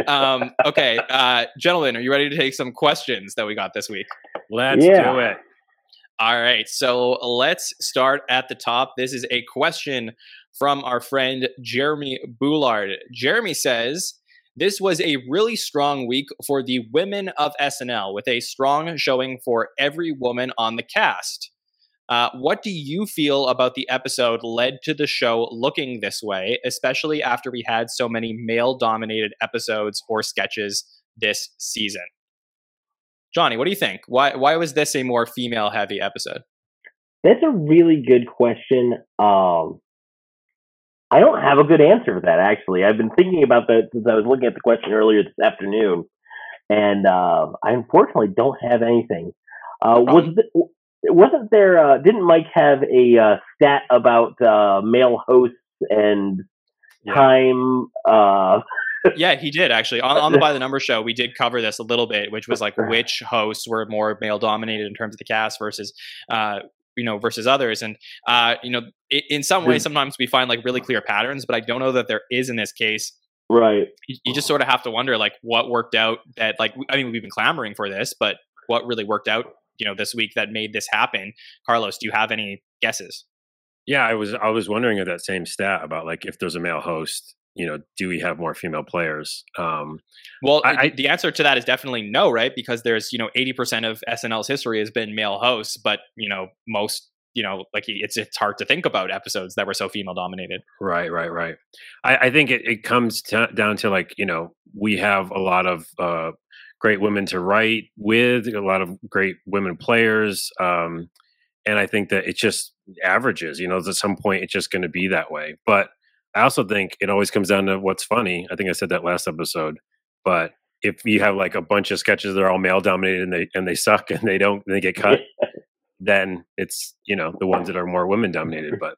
Um, okay, uh, gentlemen, are you ready to take some questions that we got this week? Let's Yeah. do it. All right, so let's start at the top. This is a question from our friend Jeremy Boulard. Jeremy says, This was a really strong week for the women of SNL with a strong showing for every woman on the cast. Uh, what do you feel about the episode led to the show looking this way, especially after we had so many male dominated episodes or sketches this season? Jonny, what do you think? Why why was this a more female heavy episode? That's a really good question. Um, I don't have a good answer for that. Actually, I've been thinking about that since I was looking at the question earlier this afternoon, and uh, I unfortunately don't have anything. Uh, was th- wasn't there? Uh, didn't Mike have a uh, stat about uh, male hosts and Yeah. time? Yeah, he did actually. On, on the By the Number show, we did cover this a little bit, which was like which hosts were more male dominated in terms of the cast versus, uh, you know, versus others. And, uh, you know, i in some ways, sometimes we find like really clear patterns, but I don't know that there is in this case. right. You, you just sort of have to wonder like what worked out that, like, I mean, we've been clamoring for this, but what really worked out, you know, this week that made this happen? Carlos, do you have any guesses? Yeah, I was I was wondering of that same stat about like if there's a male host, you know, do we have more female players? Um, Well, I- the answer to that is definitely no, right? Because there's, you know, 80% of SNL's history has been male hosts, but, you know, most, you know, like it's it's hard to think about episodes that were so female dominated. Right, right, right. I, I think it, it comes to, down to like you know we have a lot of uh, great women to write with, a lot of great women players, um, and I think that it just averages. You know, at some point it's just going to be that way. But I also think it always comes down to what's funny. I think I said that last episode. But if you have like a bunch of sketches that are all male dominated and they and they suck and they don't they get cut, then it's you know the ones that are more women dominated. But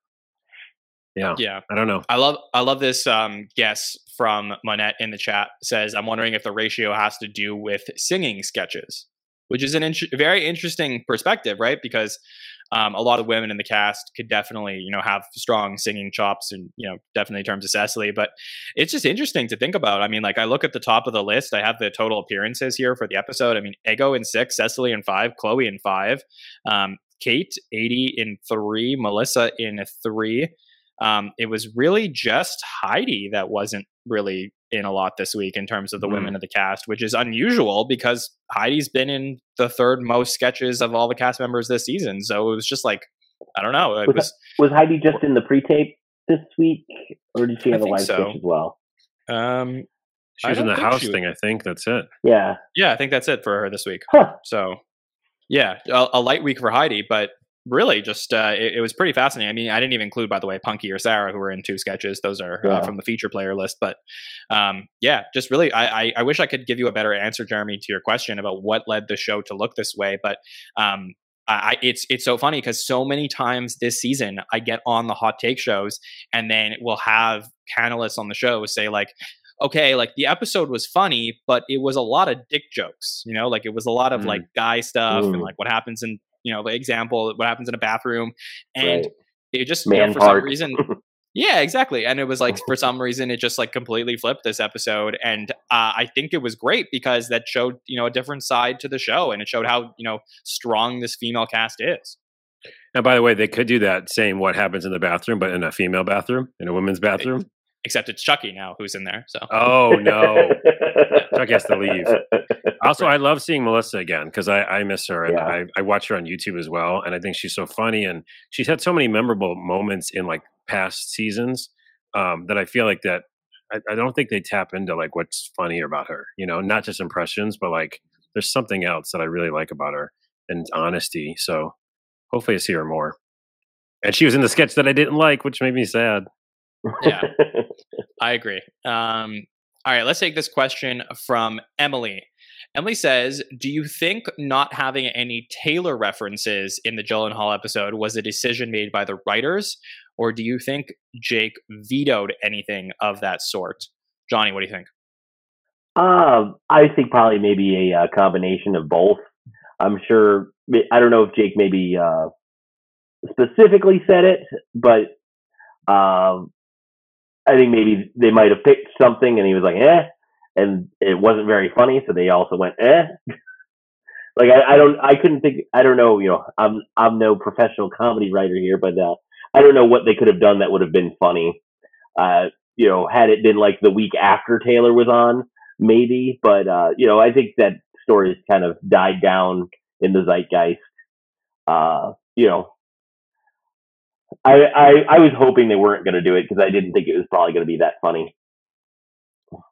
yeah, Yeah. I don't know. I love I love this um, guess from Monette in the chat says I'm wondering if the ratio has to do with singing sketches, which is an int- very interesting perspective, right? Because um, a lot of women in the cast could definitely you know have strong singing chops and you know definitely in terms of Cecily, but it's just interesting to think about. I mean, like I look at the top of the list, I have the total appearances here for the episode. I mean, Ego in six, Cecily in five, Chloe in five, um, Kate Aidy in three, Melissa in three um, it was really just Heidi that wasn't really in a lot this week in terms of the Mm. women of the cast, which is unusual because Heidi's been in the third most sketches of all the cast members this season. So it was just like, I don't know. It Was was, Was Heidi just in the pre-tape this week, or did she have a think live so. sketch as well? um, She was in the house thing, I think. That's it. Yeah. yeah, I think that's it for her this week. Huh. So yeah, a, a light week for Heidi, but really just uh, it, it was pretty fascinating. I mean, I didn't even include, by the way, Punkie or Sarah, who were in two sketches. Those are Yeah. uh, from the feature player list. But um, yeah, just really, I, I, I wish I could give you a better answer, Jeremy, to your question about what led the show to look this way. But um, I, it's it's so funny because so many times this season I get on the hot take shows and then we'll have panelists on the show say like okay, like the episode was funny, but it was a lot of dick jokes, you know, like it was a lot of Mm. like guy stuff and like what happens in, you know, the example, what happens in a bathroom. And Right. it just, you know, Man for some reason, yeah, exactly. And it was like, for some reason, it just like completely flipped this episode. And uh, I think it was great because that showed, you know, a different side to the show and it showed how, you know, strong this female cast is. And by the way, they could do that saying what happens in the bathroom, but in a female bathroom, in a women's bathroom. Except it's Chucky now who's in there. So Oh no! Chuck has to leave. Also, I love seeing Melissa again because I, I miss her and Yeah. I, I watch her on YouTube as well, and I think she's so funny and she's had so many memorable moments in like past seasons um, that I feel like that I, I don't think they tap into like what's funny about her. You know, not just impressions, but like there's something else that I really like about her and honesty. So hopefully, I see her more. And she was in the sketch that I didn't like, which made me sad. Yeah. I agree. Um, all right, let's take this question from Emily. Emily says, "Do you think not having any Taylor references in the Gyllenhaal episode was a decision made by the writers, or do you think Jake vetoed anything of that sort?" Jonny, what do you think? Um, I think probably maybe a, uh combination of both. I'm sure. I don't know if Jake maybe uh, specifically said it, but um, I think maybe they might have picked something, and he was like, "eh," and it wasn't very funny, so they also went, "eh." like I, I don't, I couldn't think. I don't know. You know, I'm I'm no professional comedy writer here, but uh, I don't know what they could have done that would have been funny. Uh, you know, had it been like the week after Taylor was on, maybe. But uh, you know, I think that story has kind of died down in the zeitgeist. Uh, you know, I I, I was hoping they weren't going to do it because I didn't think it was probably going to be that funny.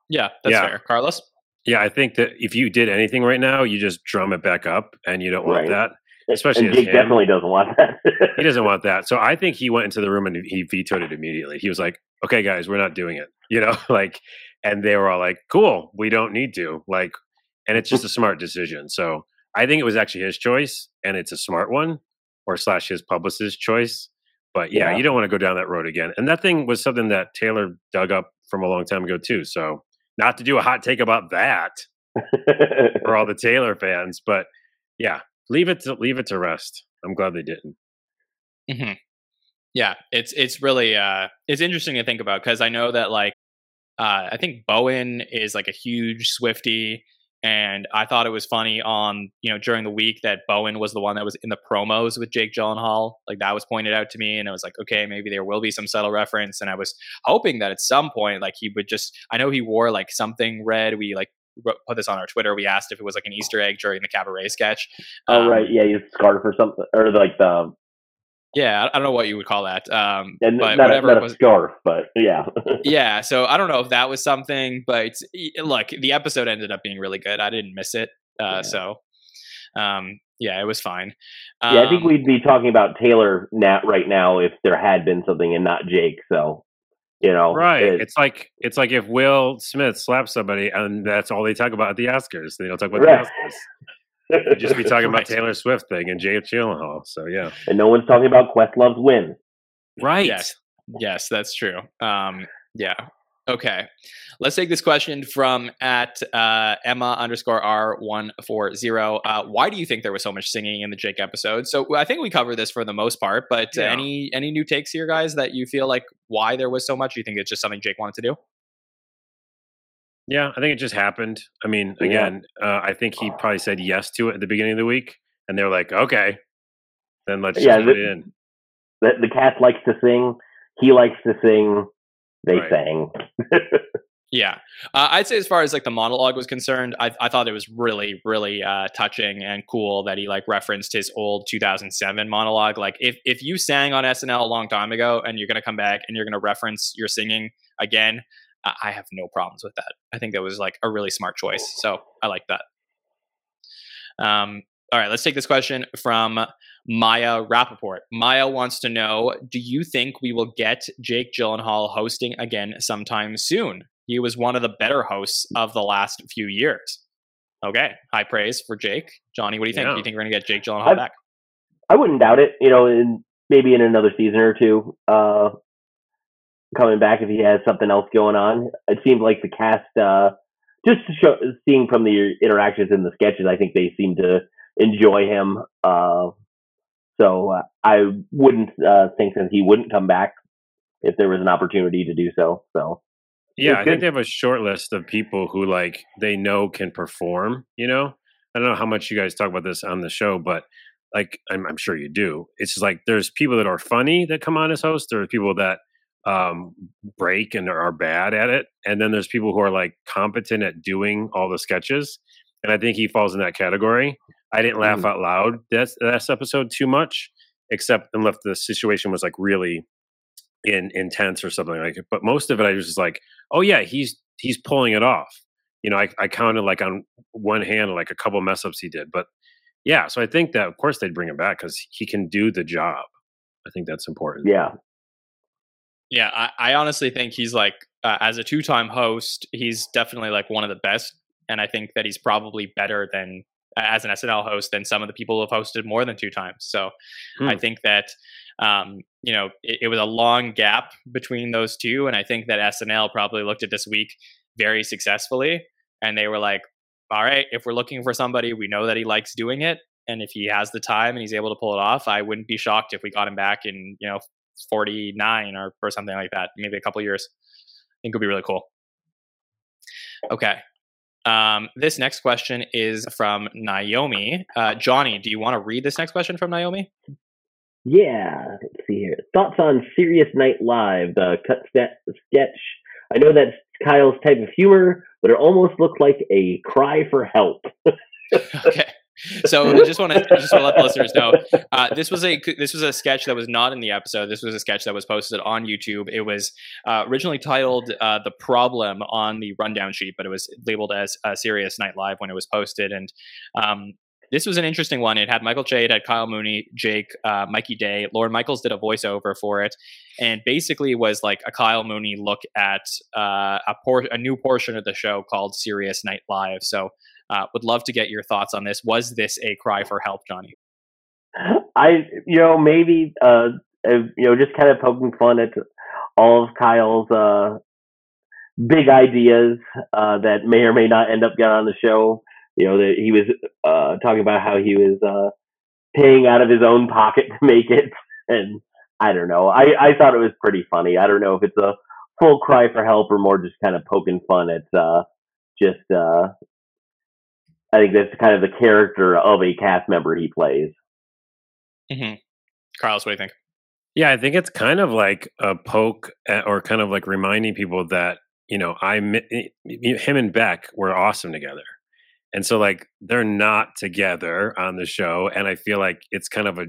Yeah, that's Yeah. fair. Carlos? Yeah, I think that if you did anything right now, you just drum it back up, and you don't want Right. that. Especially and Jake him. definitely doesn't want that. He doesn't want that. So I think he went into the room and he vetoed it immediately. He was like, "Okay, guys, we're not doing it." You know, like, and they were all like, "Cool, we don't need to." Like, and it's just a smart decision. So I think it was actually his choice, and it's a smart one, or slash his publicist's choice. But yeah, Yeah. you don't want to go down that road again. And that thing was something that Taylor dug up from a long time ago too. So not to do a hot take about that for all the Taylor fans, but yeah, leave it to leave it to rest. I'm glad they didn't. hmm Yeah, it's it's really uh it's interesting to think about because I know that like uh I think Bowen is like a huge Swiftie and I thought it was funny on you know during the week that Bowen was the one that was in the promos with Jake Gyllenhaal. Like that was pointed out to me and I was like okay maybe there will be some subtle reference and I was hoping that at some point like he would just I know he wore like something red. We like put this on our Twitter. We asked if it was like an Easter egg during the cabaret sketch. Oh Um, right, yeah, he's scarf or something, or like the yeah I I don't know what you would call that um and but not, a, whatever not it a was scarf, but yeah, yeah so i don't know if that was something but look the episode ended up being really good i didn't miss it uh Yeah. so um yeah it was fine yeah. I think Um, we'd be talking about Taylor Nat right now if there had been something and not Jake. So you know, Right. it- it's like it's like if Will Smith slaps somebody and that's all they talk about at the Oscars. They don't talk about Right. the Oscars. They'd just be talking about Taylor Swift thing and Jay Gyllenhaal. So yeah. and no one's talking about Questlove's win. Right. Yes. Yes, that's true. Um, yeah. Okay. Let's take this question from at uh, Emma underscore R one four zero. Uh, why do you think there was so much singing in the Jake episode? So I think we covered this for the most part, but uh, Yeah. any any new takes here, guys, that you feel like why there was so much? You think it's just something Jake wanted to do? Yeah, I think it just happened. I mean, Yeah. again, uh, I think he probably said yes to it at the beginning of the week, and they were like, "Okay, then let's Yeah, just put the- it in." The, the cast likes to sing. He likes to sing. They Right. sang. Yeah, uh, I'd say as far as like the monologue was concerned, I, I thought it was really, really uh, touching and cool that he like referenced his old 2007 monologue. Like, if if you sang on SNL a long time ago and you're gonna come back and you're gonna reference your singing again, I I have no problems with that. I think that was like a really smart choice. So I like that. Um, all right, let's take this question from Maya Rappaport. Maya wants to know Do you think we will get Jake Gyllenhaal hosting again sometime soon? He was one of the better hosts of the last few years. Okay, high praise for Jake. Jonny, what do you think? Yeah. Do you think we're going to get Jake Gyllenhaal I've- back? I wouldn't doubt it. You know, in maybe in another season or two, uh, coming back if he has something else going on. It seemed like the cast, uh, just show, seeing from the interactions in the sketches, I think they seem to enjoy him. Uh, so uh, I wouldn't uh, think that he wouldn't come back if there was an opportunity to do so. So Yeah, I think they have a short list of people who like they know can perform. You know, I don't know how much you guys talk about this on the show, but like I'm, I'm sure you do. It's just like there's people that are funny that come on as hosts. There are people that um, break and are bad at it, and then there's people who are like competent at doing all the sketches. And I think he falls in that category. I didn't laugh Mhm. out loud that's last episode too much, except unless the situation was like really in intense or something like it. But most of it, I was just like, oh yeah, he's he's pulling it off. You know, I, I counted like on one hand like a couple mess ups he did, but yeah. So I think that of course they'd bring him back because he can do the job. I think that's important. yeah, Yeah, I, I honestly think he's like, uh, as a two time host, he's definitely like one of the best. And I think that he's probably better than, as an SNL host, than some of the people who have hosted more than two times. So I Hmm. think that, um, you know, it, it was a long gap between those two. And I think that SNL probably looked at this week very successfully. And they were like, all right, if we're looking for somebody, we know that he likes doing it. And if he has the time and he's able to pull it off, I wouldn't be shocked if we got him back in, you know, 49 or, or something like that, maybe a couple years. I think it would be really cool. Okay. Um, this next question is from Naomi. Uh, Jonny, do you want to read this next question from Naomi? yeah. Let's see here. Thoughts on Serious Night Live, the cut st- sketch. I know that's Kyle's type of humor, but it almost looked like a cry for help. okay. So I just want to just let the listeners know uh, this was a this was a sketch that was not in the episode. This was a sketch that was posted on YouTube. It was uh, originally titled uh, "The Problem" on the rundown sheet, but it was labeled as uh, "Serious Night Live" when it was posted. And um, this was an interesting one. It had Michael Che, it had Kyle Mooney, Jake, uh, Mikey Day. Lorne Michaels did a voiceover for it, and basically was like a Kyle Mooney look at uh, a por- a new portion of the show called Serious Night Live. So, uh, would love to get your thoughts on this. Was this a cry for help, Jonny? I, you know, maybe, uh, you know, just kind of poking fun at all of Kyle's uh, big ideas uh, that may or may not end up getting on the show. You know, that he was uh, talking about how he was uh, paying out of his own pocket to make it, and I don't know. I I thought it was pretty funny. I don't know if it's a full cry for help or more just kind of poking fun at uh, just. Uh, I think that's kind of the character of a cast member he plays. Mm-hmm. Carlos, what do you think? Yeah, I think it's kind of like a poke at, or kind of like reminding people that, you know, I, mi- him and Beck were awesome together. And so, like, they're not together on the show. And I feel like it's kind of a,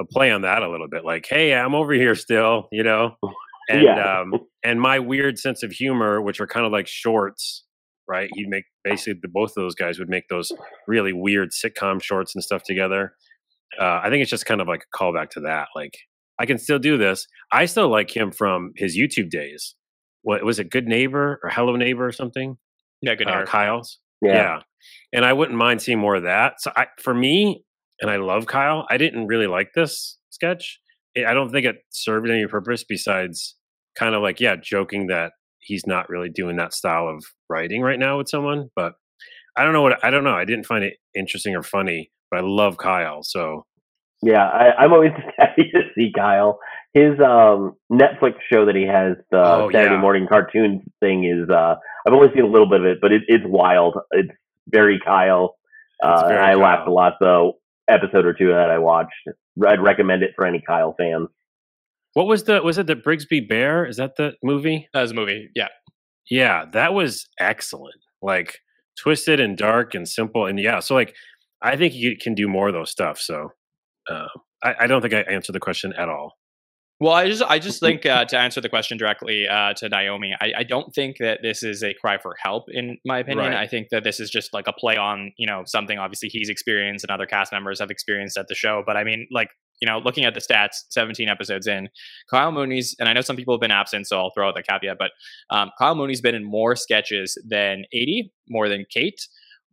a play on that a little bit. Like, hey, I'm over here still, you know? And, Yeah. um, and my weird sense of humor, which are kind of like shorts, right? He'd make basically the, both of those guys would make those really weird sitcom shorts and stuff together. Uh, I think it's just kind of like a callback to that. Like, I can still do this. I still like him from his YouTube days. What was it? Good Neighbor or Hello Neighbor or something? Yeah, good. Uh, Uh, Kyle's. Yeah. Yeah. And I wouldn't mind seeing more of that. So I, for me, and I love Kyle, I didn't really like this sketch. I I don't think it served any purpose besides kind of like, yeah, joking that he's not really doing that style of writing right now with someone. But I don't know what, I don't know. I didn't find it interesting or funny, but I love Kyle. So Yeah, I, I'm always happy to see Kyle. His um, Netflix show that he has, the Oh, Saturday yeah. morning cartoon thing, is uh, I've only seen a little bit of it, but it, it's wild. It's very Kyle. It's Uh, very I laughed a lot the episode or two that I watched. I'd recommend it for any Kyle fans. What was the, was it the Brigsby Bear? Is that the movie? that was a movie. Yeah. Yeah, that was excellent. Like twisted and dark and simple. And yeah, so like I think you can do more of those stuff. So uh, I, I don't think I answered the question at all. Well, I just I just think uh, to answer the question directly uh, to Naomi, I, I don't think that this is a cry for help. In my opinion, Right. I think that this is just like a play on you know something obviously he's experienced and other cast members have experienced at the show. But I mean, like you know, looking at the stats, 17 episodes in, Kyle Mooney's, and I know some people have been absent, so I'll throw out the caveat, but um, Kyle Mooney's been in more sketches than Aidy, more than Kate,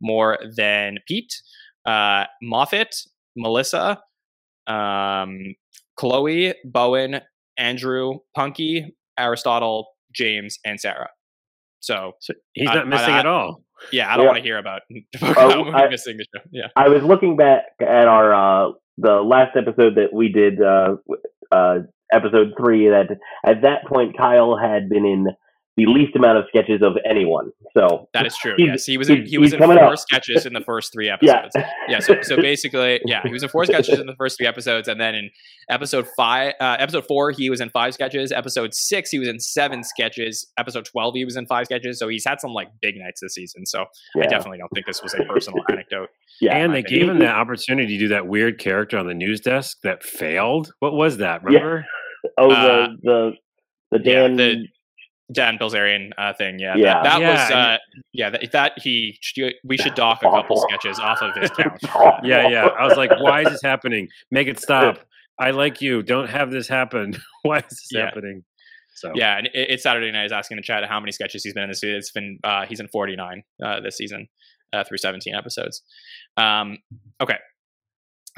more than Pete, uh, Moffat, Melissa, um, Chloe, Bowen, Andrew, Punkie, Aristotle, James, and Sarah. So So he's I- not missing I- at all. yeah, I don't Yeah. want to hear about, about Kyle Mooney I- missing the show. Yeah. I was looking back at our uh, the last episode that we did, uh, uh, episode three. That at that point Kyle had been in the least amount of sketches of anyone. So That is true. Yes, he was in he was in coming four up. sketches in the first three episodes. Yeah, so, so basically, yeah, he was in four sketches in the first three episodes, and then in episode five, uh, episode four, he was in five sketches. Episode six, he was in seven sketches. Episode twelve, he was in five sketches. So he's had some like big nights this season. So I definitely don't think this was a personal anecdote. yeah. and they opinion. gave him the opportunity to do that weird character on the news desk that failed. What was that? Yeah. Remember? oh, uh, the the the yeah, Dan. the- Dan Bilzerian uh, thing, yeah, Yeah. that, that Yeah, was, uh, yeah, that, that he we should dock a couple sketches off of his count. Yeah, yeah. I was like, why is this happening? Make it stop. I like you. Don't have this happen. why is this Yeah. happening? So Yeah, and it, it's Saturday night. Is asking the chat how many sketches he's been in this. It's been uh, he's in 49 uh, this season uh, through 17 episodes. Um, okay,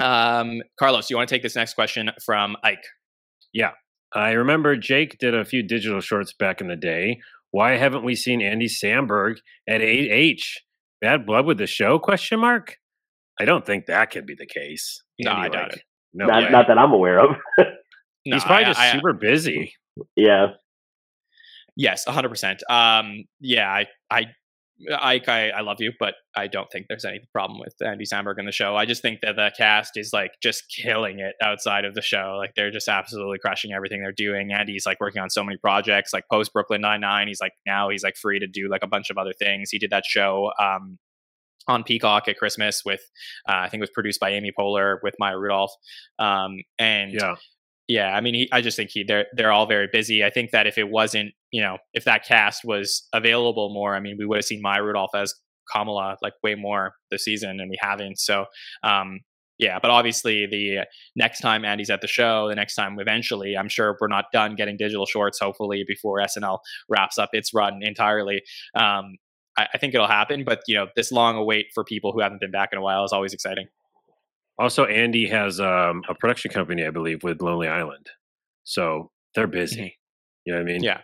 um, Carlos, you want to take this next question from Ike? I remember Jake did a few digital shorts back in the day. Why haven't we seen Andy Samberg at 8H? Bad blood with the show? Question mark. I don't think that could be the case. No, I doubt like, it. No, not, way. not that I'm aware of. No, he's probably I- just I- super busy. yeah, Yes, 100. percent Um, yeah, I, I, Ike, I, I love you, but I don't think there's any problem with Andy Samberg in the show. I just think that the cast is like just killing it outside of the show. Like they're just absolutely crushing everything they're doing. Andy's like working on so many projects, like post Brooklyn Nine Nine. He's like now he's like free to do like a bunch of other things. He did that show, um, on Peacock at Christmas with uh, I think it was produced by Amy Poehler with Maya Rudolph. Um, and Yeah. Yeah, I mean, he, I just think he they're they're all very busy. I think that if it wasn't, you know, if that cast was available more, I mean, we would have seen Maya Rudolph as Kamala like way more this season, and we haven't. So, um, yeah, but obviously, the next time Andy's at the show, the next time eventually, I'm sure we're not done getting digital shorts. Hopefully, before SNL wraps up its run entirely. Um, I, I think it'll happen, but you know, this long a wait for people who haven't been back in a while is always exciting. Also, Andy has um, a production company, I believe, with Lonely Island. So they're busy. You know what I mean? Yeah.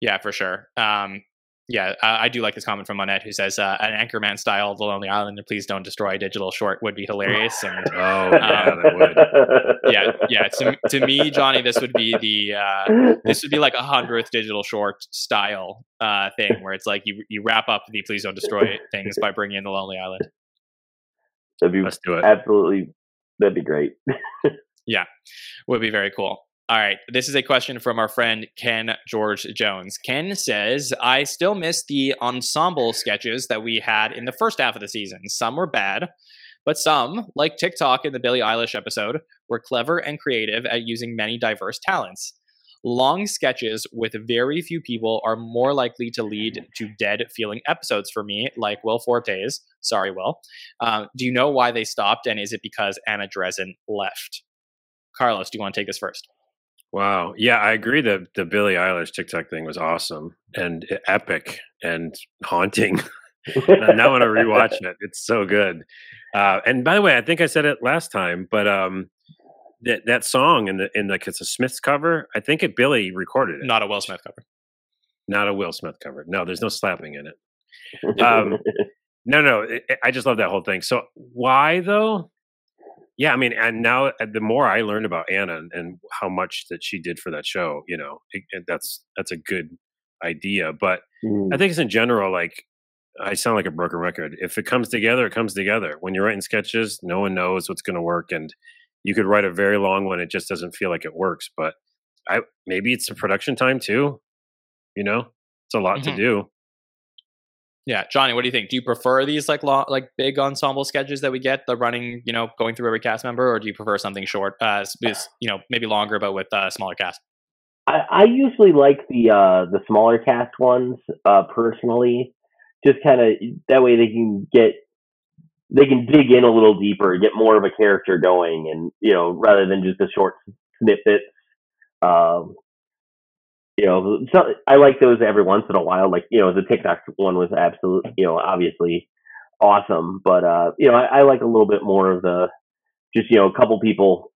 Yeah, for sure. Um, yeah, I, I do like this comment from Monette who says uh, an Anchorman style The Lonely Island and please don't destroy digital short would be hilarious. And Oh, yeah, that would. yeah, yeah. To, to me, Jonny, this would be the uh, this would be like a hundredth digital short style uh, thing where it's like you you wrap up the please don't destroy things by bringing in the Lonely Island. That'd be Let's do it. absolutely. That'd be great. Yeah. Would be very cool. All right. This is a question from our friend Ken George Jones. Ken says, I still miss the ensemble sketches that we had in the first half of the season. Some were bad, but some, like TikTok in the Billie Eilish episode, were clever and creative at using many diverse talents. Long sketches with very few people are more likely to lead to dead feeling episodes for me, like Will Forte's. Sorry, Will. Uh, do you know why they stopped, and is it because Anna Drezen left? Carlos, do you want to take this first? Wow. Yeah, I agree that the Billie Eilish TikTok thing was awesome and epic and haunting. And now when I rewatch it, it's so good. Uh, and by the way, I think I said it last time, but um, that that song in the in like it's a Smiths cover. I think it Billie recorded it, Not a Will Smith cover. not a Will Smith cover. No, there's no slapping in it. Um, No, no, it, it- I just love that whole thing. So why though? Yeah, I mean, and now uh, the more I learned about Anna and, and how much that she did for that show, you know, it, it- that's that's a good idea. But Mm. I think it's in general like I sound like a broken record. If it comes together, it comes together. When you're writing sketches, no one knows what's going to work, and you could write a very long one. It just doesn't feel like it works. But I maybe it's the production time too. You know, it's a lot Mhm. to do. Yeah, Jonny, what do you think? Do you prefer these like long, like big ensemble sketches that we get, the running, you know, going through every cast member, or do you prefer something short, uh, is, you know, maybe longer but with uh, smaller cast? I, I usually like the uh, the smaller cast ones uh, personally, just kind of that way they can get they can dig in a little deeper, get more of a character going, and you know rather than just the short snippets. Um, you know, so I like those every once in a while. Like you know, the TikTok one was absolutely you know obviously awesome, but uh, you know I, I like a little bit more of the just you know a couple people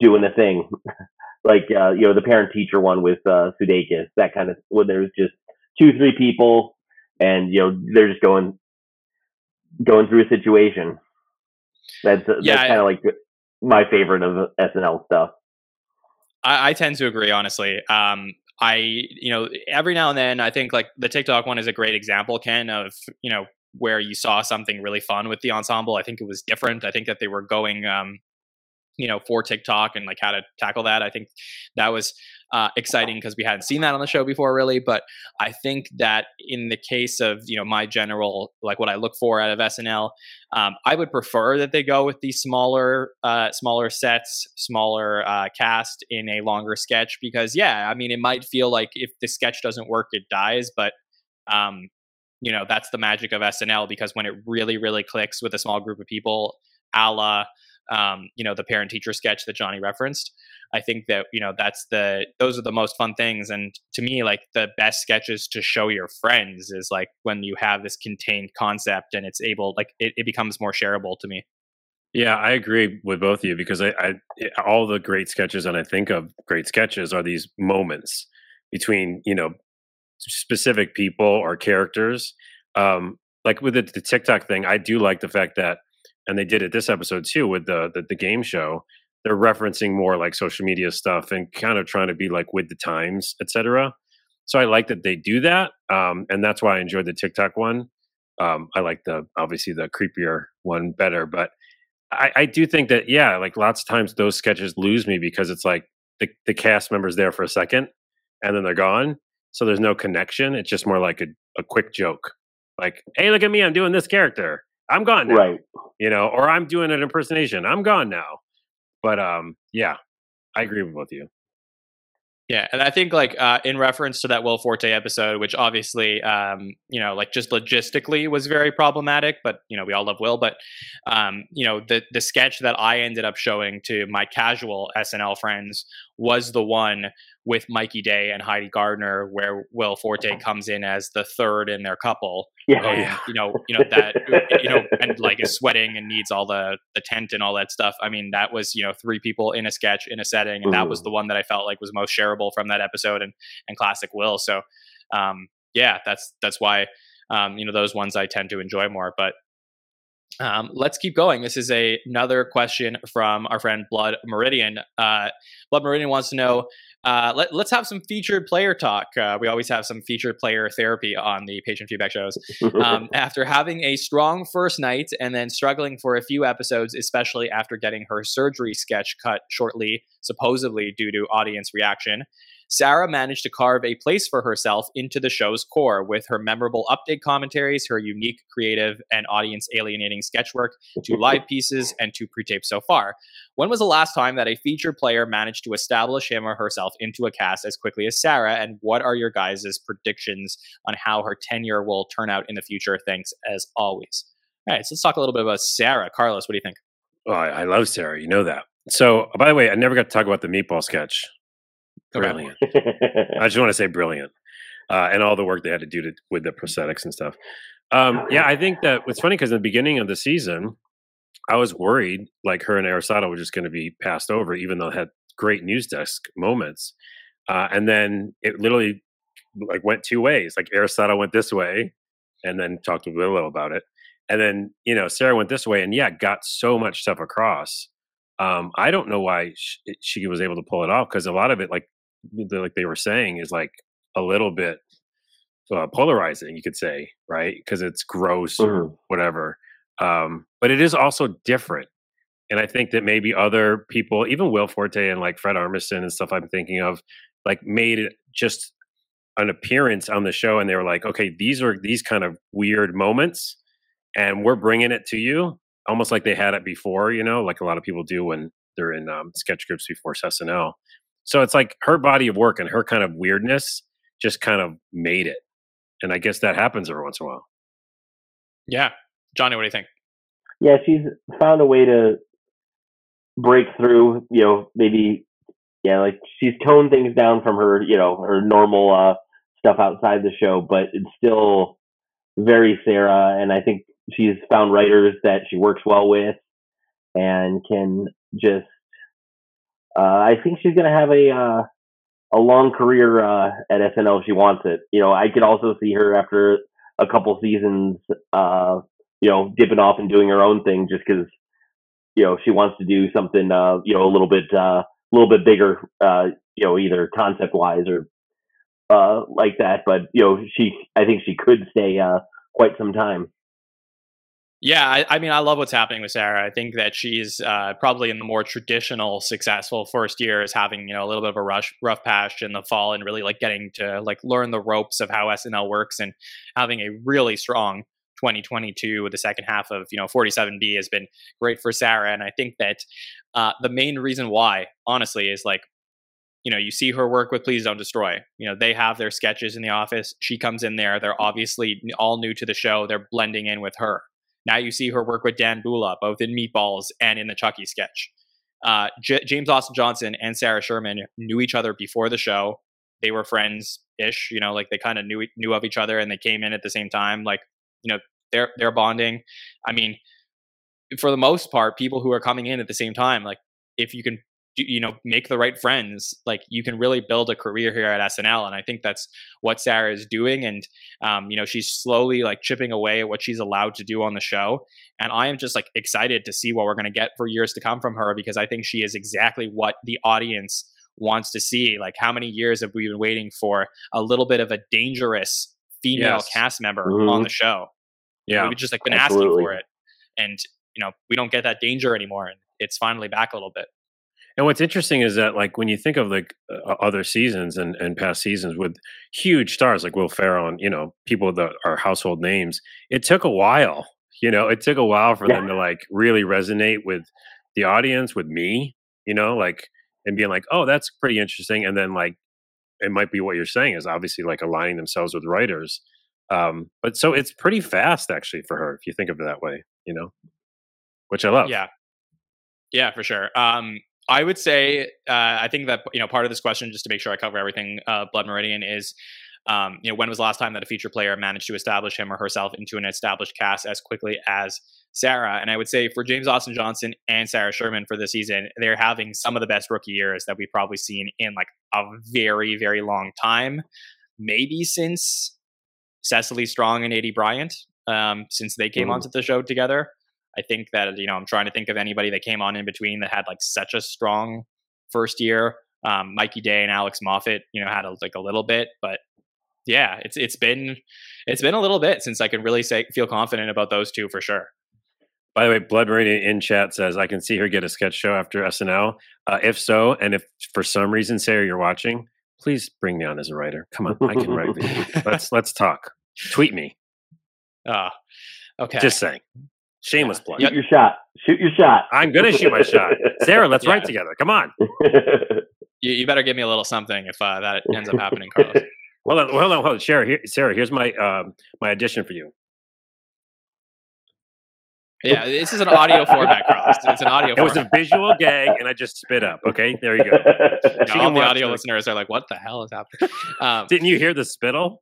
doing the thing like uh, you know the parent teacher one with uh, Sudeikis, that kind of when there's just two three people and you know they're just going going through a situation. That's Yeah, that's kind of like my favorite of SNL stuff. I, I tend to agree, honestly. Um, I, you know, every now and then, I think like the TikTok one is a great example, Ken, of you know where you saw something really fun with the ensemble. I think it was different. I think that they were going, um, you know, for TikTok and like how to tackle that. I think that was uh, exciting because we hadn't seen that on the show before, really. But I think that in the case of you know my general like what I look for out of SNL, um, I would prefer that they go with the smaller, uh, smaller sets, smaller uh, cast in a longer sketch because, yeah, I mean, it might feel like if the sketch doesn't work, it dies, but um, you know that's the magic of SNL because when it really, really clicks with a small group of people, a la um, you know the parent teacher sketch that Jonny referenced. I think that you know that's the those are the most fun things, and to me, like the best sketches to show your friends is like when you have this contained concept and it's able like it, it becomes more shareable to me. Yeah, I agree with both of you because I, I all the great sketches and I think of great sketches are these moments between you know specific people or characters. Um, like with the, the TikTok thing, I do like the fact that, and they did it this episode too with the, the the game show. They're referencing more like social media stuff and kind of trying to be like with the times, etc. So I like that they do that, um, and that's why I enjoyed the TikTok one. Um, I like the obviously the creepier one better, but I, I do think that yeah, like lots of times those sketches lose me because it's like the, the cast members there for a second and then they're gone, so there's no connection. It's just more like a, a quick joke. Like, hey, look at me, I'm doing this character. I'm gone now. Right. You know, or I'm doing an impersonation. I'm gone now. But um, yeah, I agree with both of you. Yeah, and I think like uh, in reference to that Will Forte episode, which obviously, um, you know, like just logistically was very problematic, but you know, we all love Will. But um, you know, the the sketch that I ended up showing to my casual SNL friends was the one with Mikey Day and Heidi Gardner, where Will Forte comes in as the third in their couple. Yeah. Oh, yeah. You know, you know that you know, and like is sweating and needs all the the tent and all that stuff. I mean, that was you know three people in a sketch in a setting, and that was the one that I felt like was most shareable from that episode and and classic Will. So, um, yeah, that's that's why um, you know those ones I tend to enjoy more. But um, let's keep going. This is a, another question from our friend Blood Meridian. Uh, Blood Meridian wants to know. Uh, let, us have some featured player talk. Uh, we always have some featured player therapy on the patron feedback shows. Um, after having a strong first night and then struggling for a few episodes, especially after getting her surgery sketch cut shortly, supposedly due to audience reaction, Sarah managed to carve a place for herself into the show's core with her memorable update commentaries, her unique, creative, and audience alienating sketchwork, two live pieces, and two pre tapes so far. When was the last time that a featured player managed to establish him or herself into a cast as quickly as Sarah? And what are your guys' predictions on how her tenure will turn out in the future? Thanks as always. All right, so let's talk a little bit about Sarah. Carlos, what do you think? Oh, I, I love Sarah. You know that. So, by the way, I never got to talk about the meatball sketch. Brilliant. I just want to say brilliant, uh, and all the work they had to do to, with the prosthetics and stuff. Um, yeah, I think that it's funny because in the beginning of the season, I was worried like her and Aristotle were just going to be passed over, even though it had great news desk moments. Uh, and then it literally like went two ways. Like Aristotle went this way, and then talked to Willow about it, and then you know Sarah went this way, and yeah, got so much stuff across. Um, I don't know why she, she was able to pull it off because a lot of it, like like they were saying, is like a little bit uh, polarizing. You could say, right? Because it's gross or Mhm. whatever. Um, but it is also different. And I think that maybe other people, even Will Forte and like Fred Armisen and stuff I'm thinking of, like made it just an appearance on the show and they were like, okay, these are these kind of weird moments and we're bringing it to you almost like they had it before, you know, like a lot of people do when they're in um, sketch groups before SNL. So it's like her body of work and her kind of weirdness just kind of made it. And I guess that happens every once in a while. Yeah. Jonny, what do you think? yeah, she's found a way to break through. You know, maybe yeah, like she's toned things down from her, you know, her normal uh, stuff outside the show, but it's still very Sarah. And I think she's found writers that she works well with and can just. Uh, I think she's going to have a uh, a long career uh, at SNL if she wants it. You know, I could also see her after a couple seasons, you know, dipping off and doing her own thing just because, you know, she wants to do something, uh, you know, a little bit, uh, a little bit bigger, uh, you know, either concept wise or uh, like that. But you know, she, I think she could stay uh, quite some time. Yeah, I, I mean, I love what's happening with Sarah. I think that she's uh, probably in the more traditional, successful first year, is having you know a little bit of a rush, rough patch in the fall, and really like getting to like learn the ropes of how SNL works, and having a really strong 2022 with the second half of you know 47B has been great for Sarah, and I think that uh, the main reason why, honestly, is like you know, you see her work with Please Don't Destroy. You know, they have their sketches in the office. She comes in there. They're obviously all new to the show. They're blending in with her. Now you see her work with Dan Bulla, both in Meatballs and in the Chucky sketch. Uh, J- James Austin Johnson and Sarah Sherman knew each other before the show. They were friends ish, you know, like they kind of knew knew of each other, and they came in at the same time. Like, you know, they're they're bonding. I mean, for the most part, people who are coming in at the same time, like if you can you know make the right friends like you can really build a career here at snl and i think that's what sarah is doing and um, you know she's slowly like chipping away at what she's allowed to do on the show and i am just like excited to see what we're going to get for years to come from her because i think she is exactly what the audience wants to see like how many years have we been waiting for a little bit of a dangerous female Yes. cast member Mhm. on the show Yeah. we've just like been Absolutely. asking for it and you know we don't get that danger anymore and it's finally back a little bit And what's interesting is that, like, when you think of like uh, other seasons and, and past seasons with huge stars like Will Ferrell and you know people that are household names, it took a while. You know, it took a while for Yeah. them to like really resonate with the audience, with me. You know, like and being like, oh, that's pretty interesting. And then like, it might be what you're saying is obviously like aligning themselves with writers. Um, but so it's pretty fast actually for her if you think of it that way. You know, which I love. Yeah. Yeah, for sure. Um, I would say uh, I think that you know part of this question, just to make sure I cover everything, uh, Blood Meridian is, um, you know, when was the last time that a feature player managed to establish him or herself into an established cast as quickly as Sarah? And I would say for James Austin Johnson and Sarah Sherman for this season, they're having some of the best rookie years that we've probably seen in like a very very long time, maybe since Cecily Strong and Aidy Bryant, um, since they came Mhm. onto the show together. I think that you know I'm trying to think of anybody that came on in between that had like such a strong first year. Um, Mikey Day and Alex Moffat, you know, had a, like a little bit, but yeah, it's it's been it's been a little bit since I can really say feel confident about those two for sure. By the way, Blood Meridian in chat says, I can see her get a sketch show after SNL. Uh, if so, and if for some reason, Sarah, you're watching, please bring me on as a writer. Come on, I can write. with let's let's talk. Tweet me. Uh, okay, Just saying. Shameless plug. Shoot your shot. Shoot your shot. I'm gonna shoot my shot. Sarah, let's Yeah. write together. Come on. you, you better give me a little something if uh, that ends up happening, Carlos. Hold on, hold on, hold on. Sarah, here, Sarah, here's my um, my audition for you. Yeah, this is an audio format, Carlos. It's an audio. It was a visual gag, and I just spit up. Okay, there you go. Yeah, all the audio the- listeners are like, "What the hell is happening?" Um, Didn't you hear the spittle?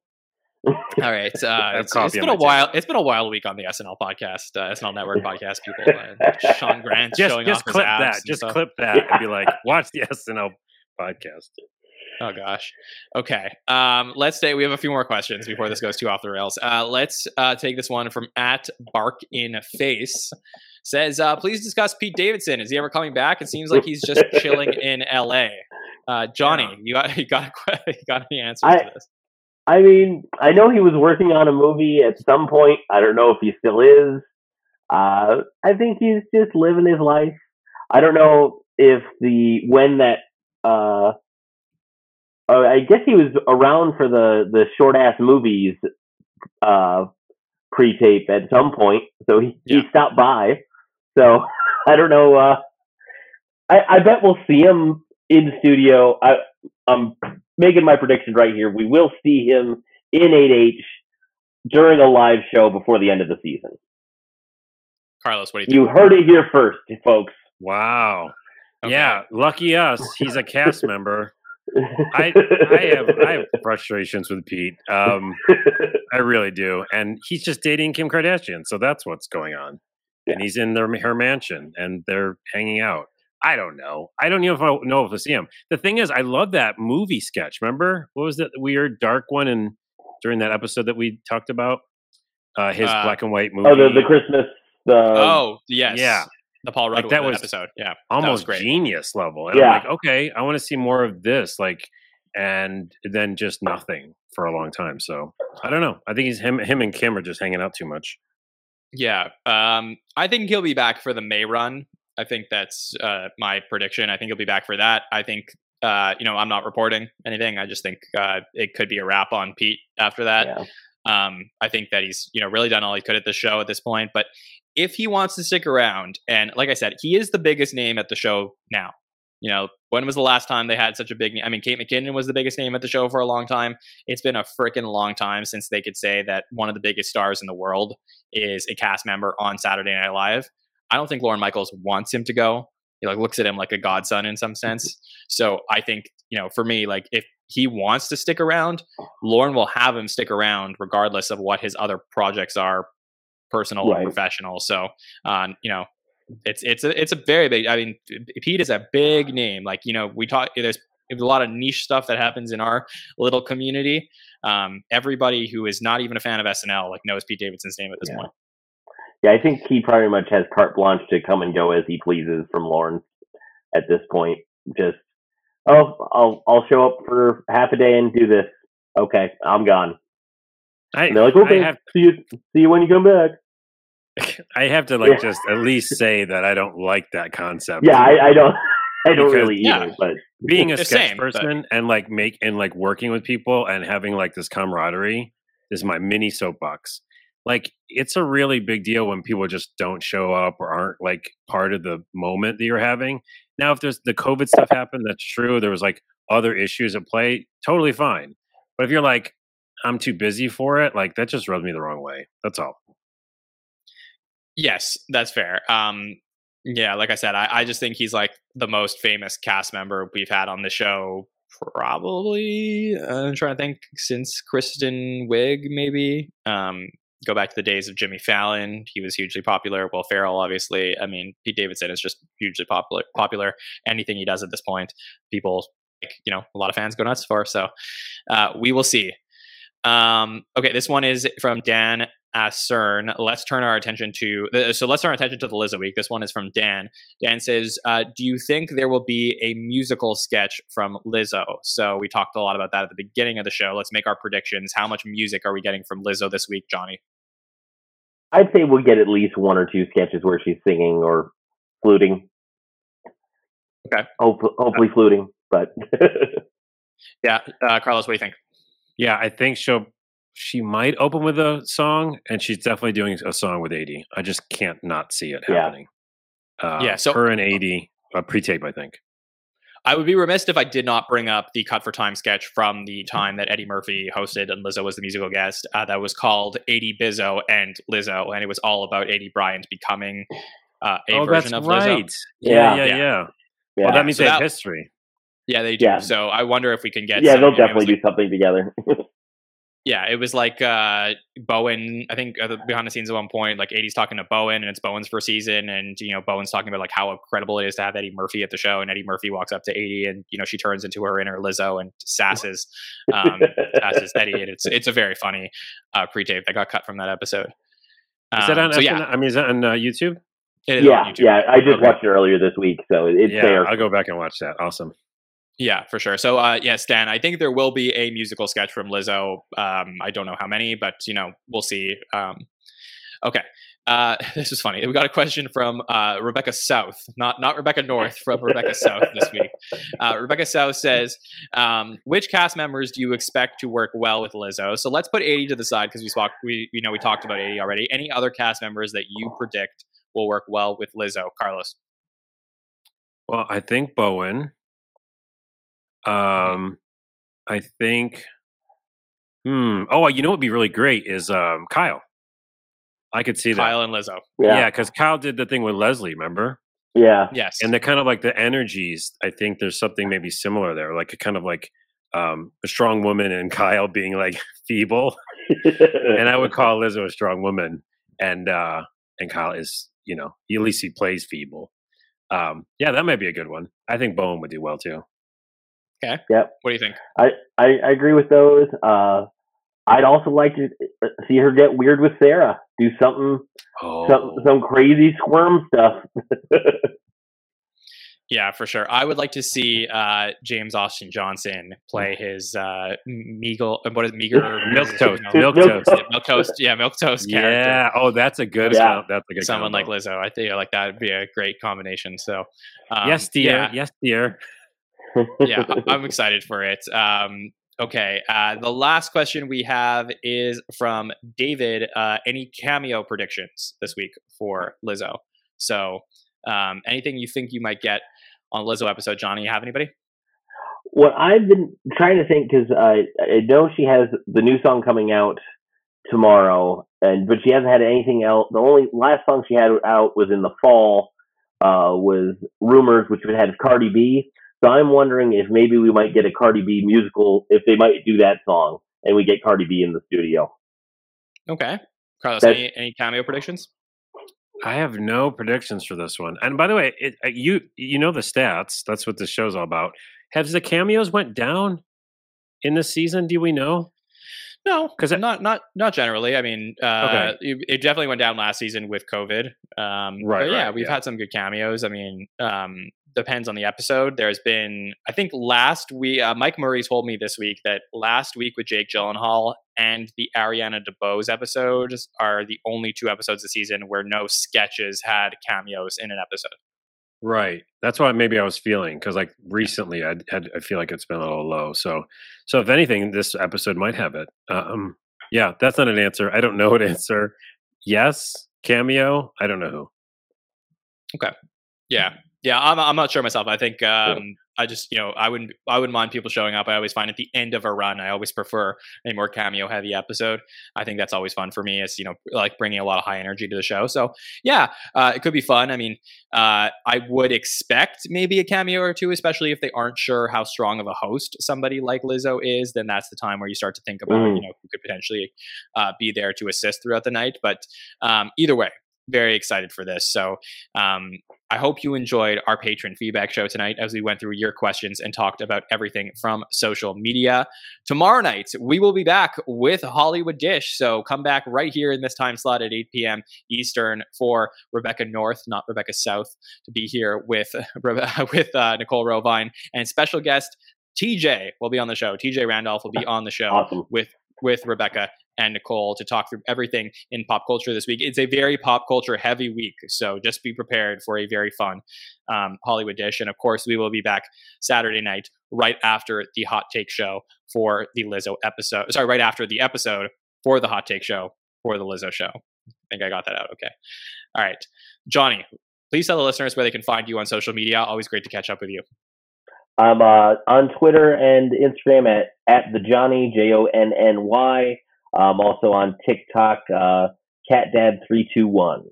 All right, uh, it's, it's been a my table. while. It's been a wild week on the SNL podcast, uh, SNL Network podcast. People, uh, Sean Grant Just showing just off his clip abs that. Just stuff. clip that and be like, watch the SNL podcast. Oh gosh. Okay. Um, let's say we have a few more questions before this goes too off the rails. Uh, let's uh, take this one from at Bark in Face. Says, uh, please discuss Pete Davidson. Is he ever coming back? It seems like he's just chilling in LA. Uh, Jonny, you got you got you got any answers I- to this? I mean, I know he was working on a movie at some point. I don't know if he still is. Uh, I think he's just living his life. I don't know if the when that. Uh, oh, I guess he was around for the the short ass movies uh, pre tape at some point, so he, Yeah. he stopped by. So I don't know. Uh, I I bet we'll see him in studio. I I'm making my prediction right here. We will see him in 8H during a live show before the end of the season. Carlos, what do you think? You heard it here first, folks. Wow. Okay. Yeah, lucky us. He's a cast member. I I have I have frustrations with Pete. Um, I really do, and he's just dating Kim Kardashian, so that's what's going on. And he's in their her mansion, and they're hanging out. I don't know. I don't even know if I know if I see him. The thing is, I love that movie sketch. Remember what was that weird dark one? And during that episode that we talked about, uh, his Uh, black and white movie. oh, the the Christmas. The oh yes, yeah. the Paul Like, Rudd that was episode. Yeah, almost great. genius level. And Yeah. I'm like, okay, I want to see more of this. Like, and then just nothing for a long time. So I don't know. I think he's him. Him and Kim are just hanging out too much. Yeah, um, I think he'll be back for the May run. I think that's uh, my prediction. I think he'll be back for that. I think, uh, you know, I'm not reporting anything. I just think uh, it could be a wrap on Pete after that. yeah. Um, I think that he's, you know, really done all he could at the show at this point. But if he wants to stick around, and like I said, he is the biggest name at the show now. You know, when was the last time they had such a big name? I mean, Kate McKinnon was the biggest name at the show for a long time. It's been a freaking long time since they could say that one of the biggest stars in the world is a cast member on Saturday Night Live. I don't think Lorne Michaels wants him to go. He like looks at him like a godson in some sense. So I think, you know, for me, like if he wants to stick around, Lorne will have him stick around regardless of what his other projects are, personal Right. or professional. So, uh, you know, it's it's a it's a very big. I mean, Pete is a big name. Like you know, we talk. There's there's a lot of niche stuff that happens in our little community. Um, everybody who is not even a fan of SNL like knows Pete Davidson's name at this Yeah. point. Yeah, I think he pretty much has carte blanche to come and go as he pleases from Lorne at this point. Just oh, I'll I'll show up for half a day and do this. Okay, I'm gone. I And they're like, okay, I have see you see you when you come back. I have to like Yeah. just at least say that I don't like that concept. Yeah, I, I don't. I don't Because- really yeah. either, but being a The sketch same, but- person and like make and like working with people and having like this camaraderie this is my mini soapbox like it's a really big deal when people just don't show up or aren't like part of the moment that you're having now if there's the covid stuff happened that's true there was like other issues at play totally fine but if you're like i'm too busy for it like that just rubs me the wrong way that's all Yes, that's fair. Um, yeah, like I said, I, I just think he's like the most famous cast member we've had on the show. Probably, uh, I'm trying to think since Kristen Wiig, maybe. Um, go back to the days of Jimmy Fallon. He was hugely popular. Will Ferrell, obviously. I mean, Pete Davidson is just hugely popular. Popular. Anything he does at this point, people, like, you know, a lot of fans go nuts for. So, uh, we will see. Um, okay, this one is from Dan Cern. Let's turn our attention to uh, so let's turn our attention to the Lizzo week. This one is from Dan. Dan says, uh, "Do you think there will be a musical sketch from Lizzo?" So we talked a lot about that at the beginning of the show. Let's make our predictions. How much music are we getting from Lizzo this week, Jonny? I'd say we'll get at least one or two sketches where she's singing or fluting. Okay. Hope, hopefully fluting, but Yeah, uh, Carlos, what do you think? yeah i think she'll she might open with a song and she's definitely doing a song with Aidy i just can't not see it Yeah. happening uh, Yeah, so- her and Aidy a pre-tape i think I would be remiss if I did not bring up the Cut for Time sketch from the time that Eddie Murphy hosted and Lizzo was the musical guest. Uh, that was called Aidy Bizzo and Lizzo, and it was all about Aidy Bryant becoming uh, a oh, version that's of right. Lizzo. Yeah, Yeah. yeah, yeah. Yeah. yeah, Well, that means So they have history. Yeah, they do. Yeah. So I wonder if we can get. yeah, some- they'll you know, definitely like- do something together. Yeah, it was like uh, Bowen. I think uh, behind the scenes at one point, like Aidy's talking to Bowen, and it's Bowen's first season, and you know Bowen's talking about like how incredible it is to have Eddie Murphy at the show, and Eddie Murphy walks up to Aidy, and you know she turns into her inner Lizzo and sasses, um, sasses Eddie, and it's it's a very funny uh, pre-tape that got cut from that episode. Is that Um, on? so yeah, I mean, is that on uh, YouTube? it is yeah, on YouTube. yeah. I just Okay. watched it earlier this week, so it's yeah, there. I'll go back and watch that. Awesome. Yeah, for sure. So, uh, yes, Dan, I think there will be a musical sketch from Lizzo. Um, I don't know how many, but you know, we'll see. Um, okay, uh, this is funny. We got a question from uh, Rebecca South, not not Rebecca North, from Rebecca South this week. Uh, Rebecca South says, um, "Which cast members do you expect to work well with Lizzo?" So let's put Aidy to the side because we spoke. We you know we talked about Aidy already. Any other cast members that you predict will work well with Lizzo, Carlos? Well, I think Bowen. Um, I think. Hmm. Oh, you know what'd be really great is um Kyle. I could see that. Kyle and Lizzo. Yeah, yeah, because Kyle did the thing with Leslie. Remember? yeah. Yes. and the kind of like the energies i think there's something maybe similar there like a kind of like um a strong woman and kyle being like feeble and i would call lizzo a strong woman and uh and kyle is you know he, at least he plays feeble um yeah that might be a good one i think bowen would do well too What do you think? I, I I agree with those. Uh, I'd also like to uh, see her get weird with Sarah. Do something, oh some some crazy squirm stuff. Yeah, for sure. I would like to see uh, James Austin Johnson play his uh, Meagle. uh, What is Meager? Milk toast, No, milk Milk toast. yeah, milk toast. Yeah, milk toast character. yeah oh that's a good Yeah. that's a good Someone like. Lizzo. I think like that would be a great combination. So, um, yes dear yeah, yes dear yeah, I- I'm excited for it. Um, okay, uh, the last question we have is from David. Uh, any cameo predictions this week for Lizzo? So, um, anything you think you might get on Lizzo episode, Jonny? You have anybody? what I've been trying to think because I I know she has the new song coming out tomorrow, and but she hasn't had anything else. The only last song she had out was in the fall. Uh, was rumors which had have Cardi B. So I'm wondering if maybe we might get a Cardi B musical if they might do that song and we get Cardi B in the studio. Okay, Carlos. That- Any, any cameo predictions? I have no predictions for this one. And by the way, it, uh, you you know the stats. That's what this show's all about. Has the cameos went down in this season? Do we know? No, 'Cause because not not not generally. I mean, uh, it, it definitely went down last season with COVID. Um, Right, but yeah, right, we've yeah. had some good cameos. I mean, um, depends on the episode. There's been, I think, last week, uh, Mike Murray told me this week that last week with Jake Gyllenhaal and the Ariana DeBose episodes are the only two episodes this season where no sketches had cameos in an episode. Right. That's why maybe I was feeling because like recently I had I feel like it's been a little low. So so if anything, this episode might have it. Um, yeah, that's not an answer. I don't know an answer. Yes, cameo. I don't know who. Okay. Yeah, yeah. I'm I'm not sure myself. I think um, I just you know I wouldn't I wouldn't mind people showing up. I always find at the end of a run, I always prefer a more cameo heavy episode. I think that's always fun for me. It's you know like bringing a lot of high energy to the show. So yeah, uh, it could be fun. I mean, uh, I would expect maybe a cameo or two, especially if they aren't sure how strong of a host somebody like Lizzo is. Then that's the time where you start to think about Mm. you know who could potentially uh, be there to assist throughout the night. But um, either way, very excited for this. So um, I hope you enjoyed our patron feedback show tonight as we went through your questions and talked about everything from social media. Tomorrow night, we will be back with Hollywood Dish. So come back right here in this time slot at 8 p.m. Eastern for Rebecca North, not Rebecca South, to be here with, with uh, Nicole Rovine and special guest. TJ will be on the show. TJ Randolph will be on the show Awesome. with with Rebecca and Nicole to talk through everything in pop culture this week. It's a very pop culture heavy week, so just be prepared for a very fun um, Hollywood dish. And of course, we will be back Saturday night right after the hot take show for the Lizzo episode. Sorry, right after the episode for the hot take show for the Lizzo show. I think I got that out. Okay. All right, Jonny. Please tell the listeners where they can find you on social media. Always great to catch up with you. I'm uh, on Twitter and Instagram at at the Jonny J O N N Y. I'm also on TikTok, uh, CatDad321.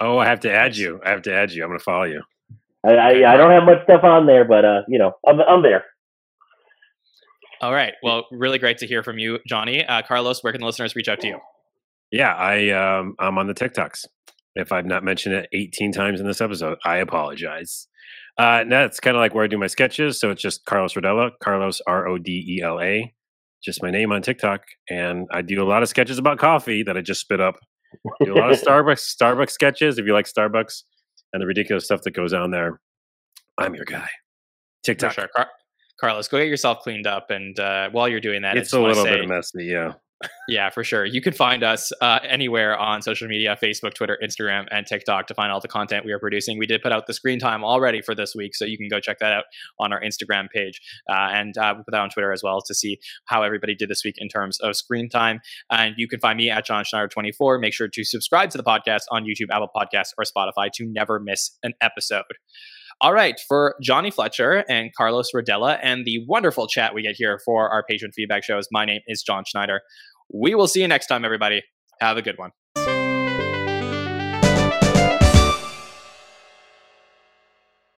Oh, I have to add you. I have to add you. I'm going to follow you. I, I, I don't have much stuff on there, but uh, you know, I'm, I'm there. All right. Well, really great to hear from you, Jonny. Uh, Carlos, where can the listeners reach out to you? Yeah, I um, I'm on the TikToks. If I've not mentioned it 18 times in this episode, I apologize. Uh, and that's kind of like where I do my sketches. So it's just Carlos Rodela, Carlos R O D E L A, just my name on TikTok. And I do a lot of sketches about coffee that I just spit up. Do a lot of Starbucks Starbucks sketches. If you like Starbucks and the ridiculous stuff that goes on there, I'm your guy. TikTok. sure. Car- Carlos, go get yourself cleaned up. And uh, while you're doing that, I It's a little say, bit messy, yeah. Yeah, for sure. You can find us uh, anywhere on social media Facebook, Twitter, Instagram, and TikTok to find all the content we are producing. We did put out the screen time already for this week, so you can go check that out on our Instagram page. Uh, and uh, we put that on Twitter as well to see how everybody did this week in terms of screen time. And you can find me at Jon Schneider24. Make sure to subscribe to the podcast on YouTube, Apple Podcasts, or Spotify to never miss an episode. All right, for Jonny Fletcher and Carlos Rodela and the wonderful chat we get here for our patron feedback shows, my name is Jon Schneider. We will see you next time, everybody. Have a good one.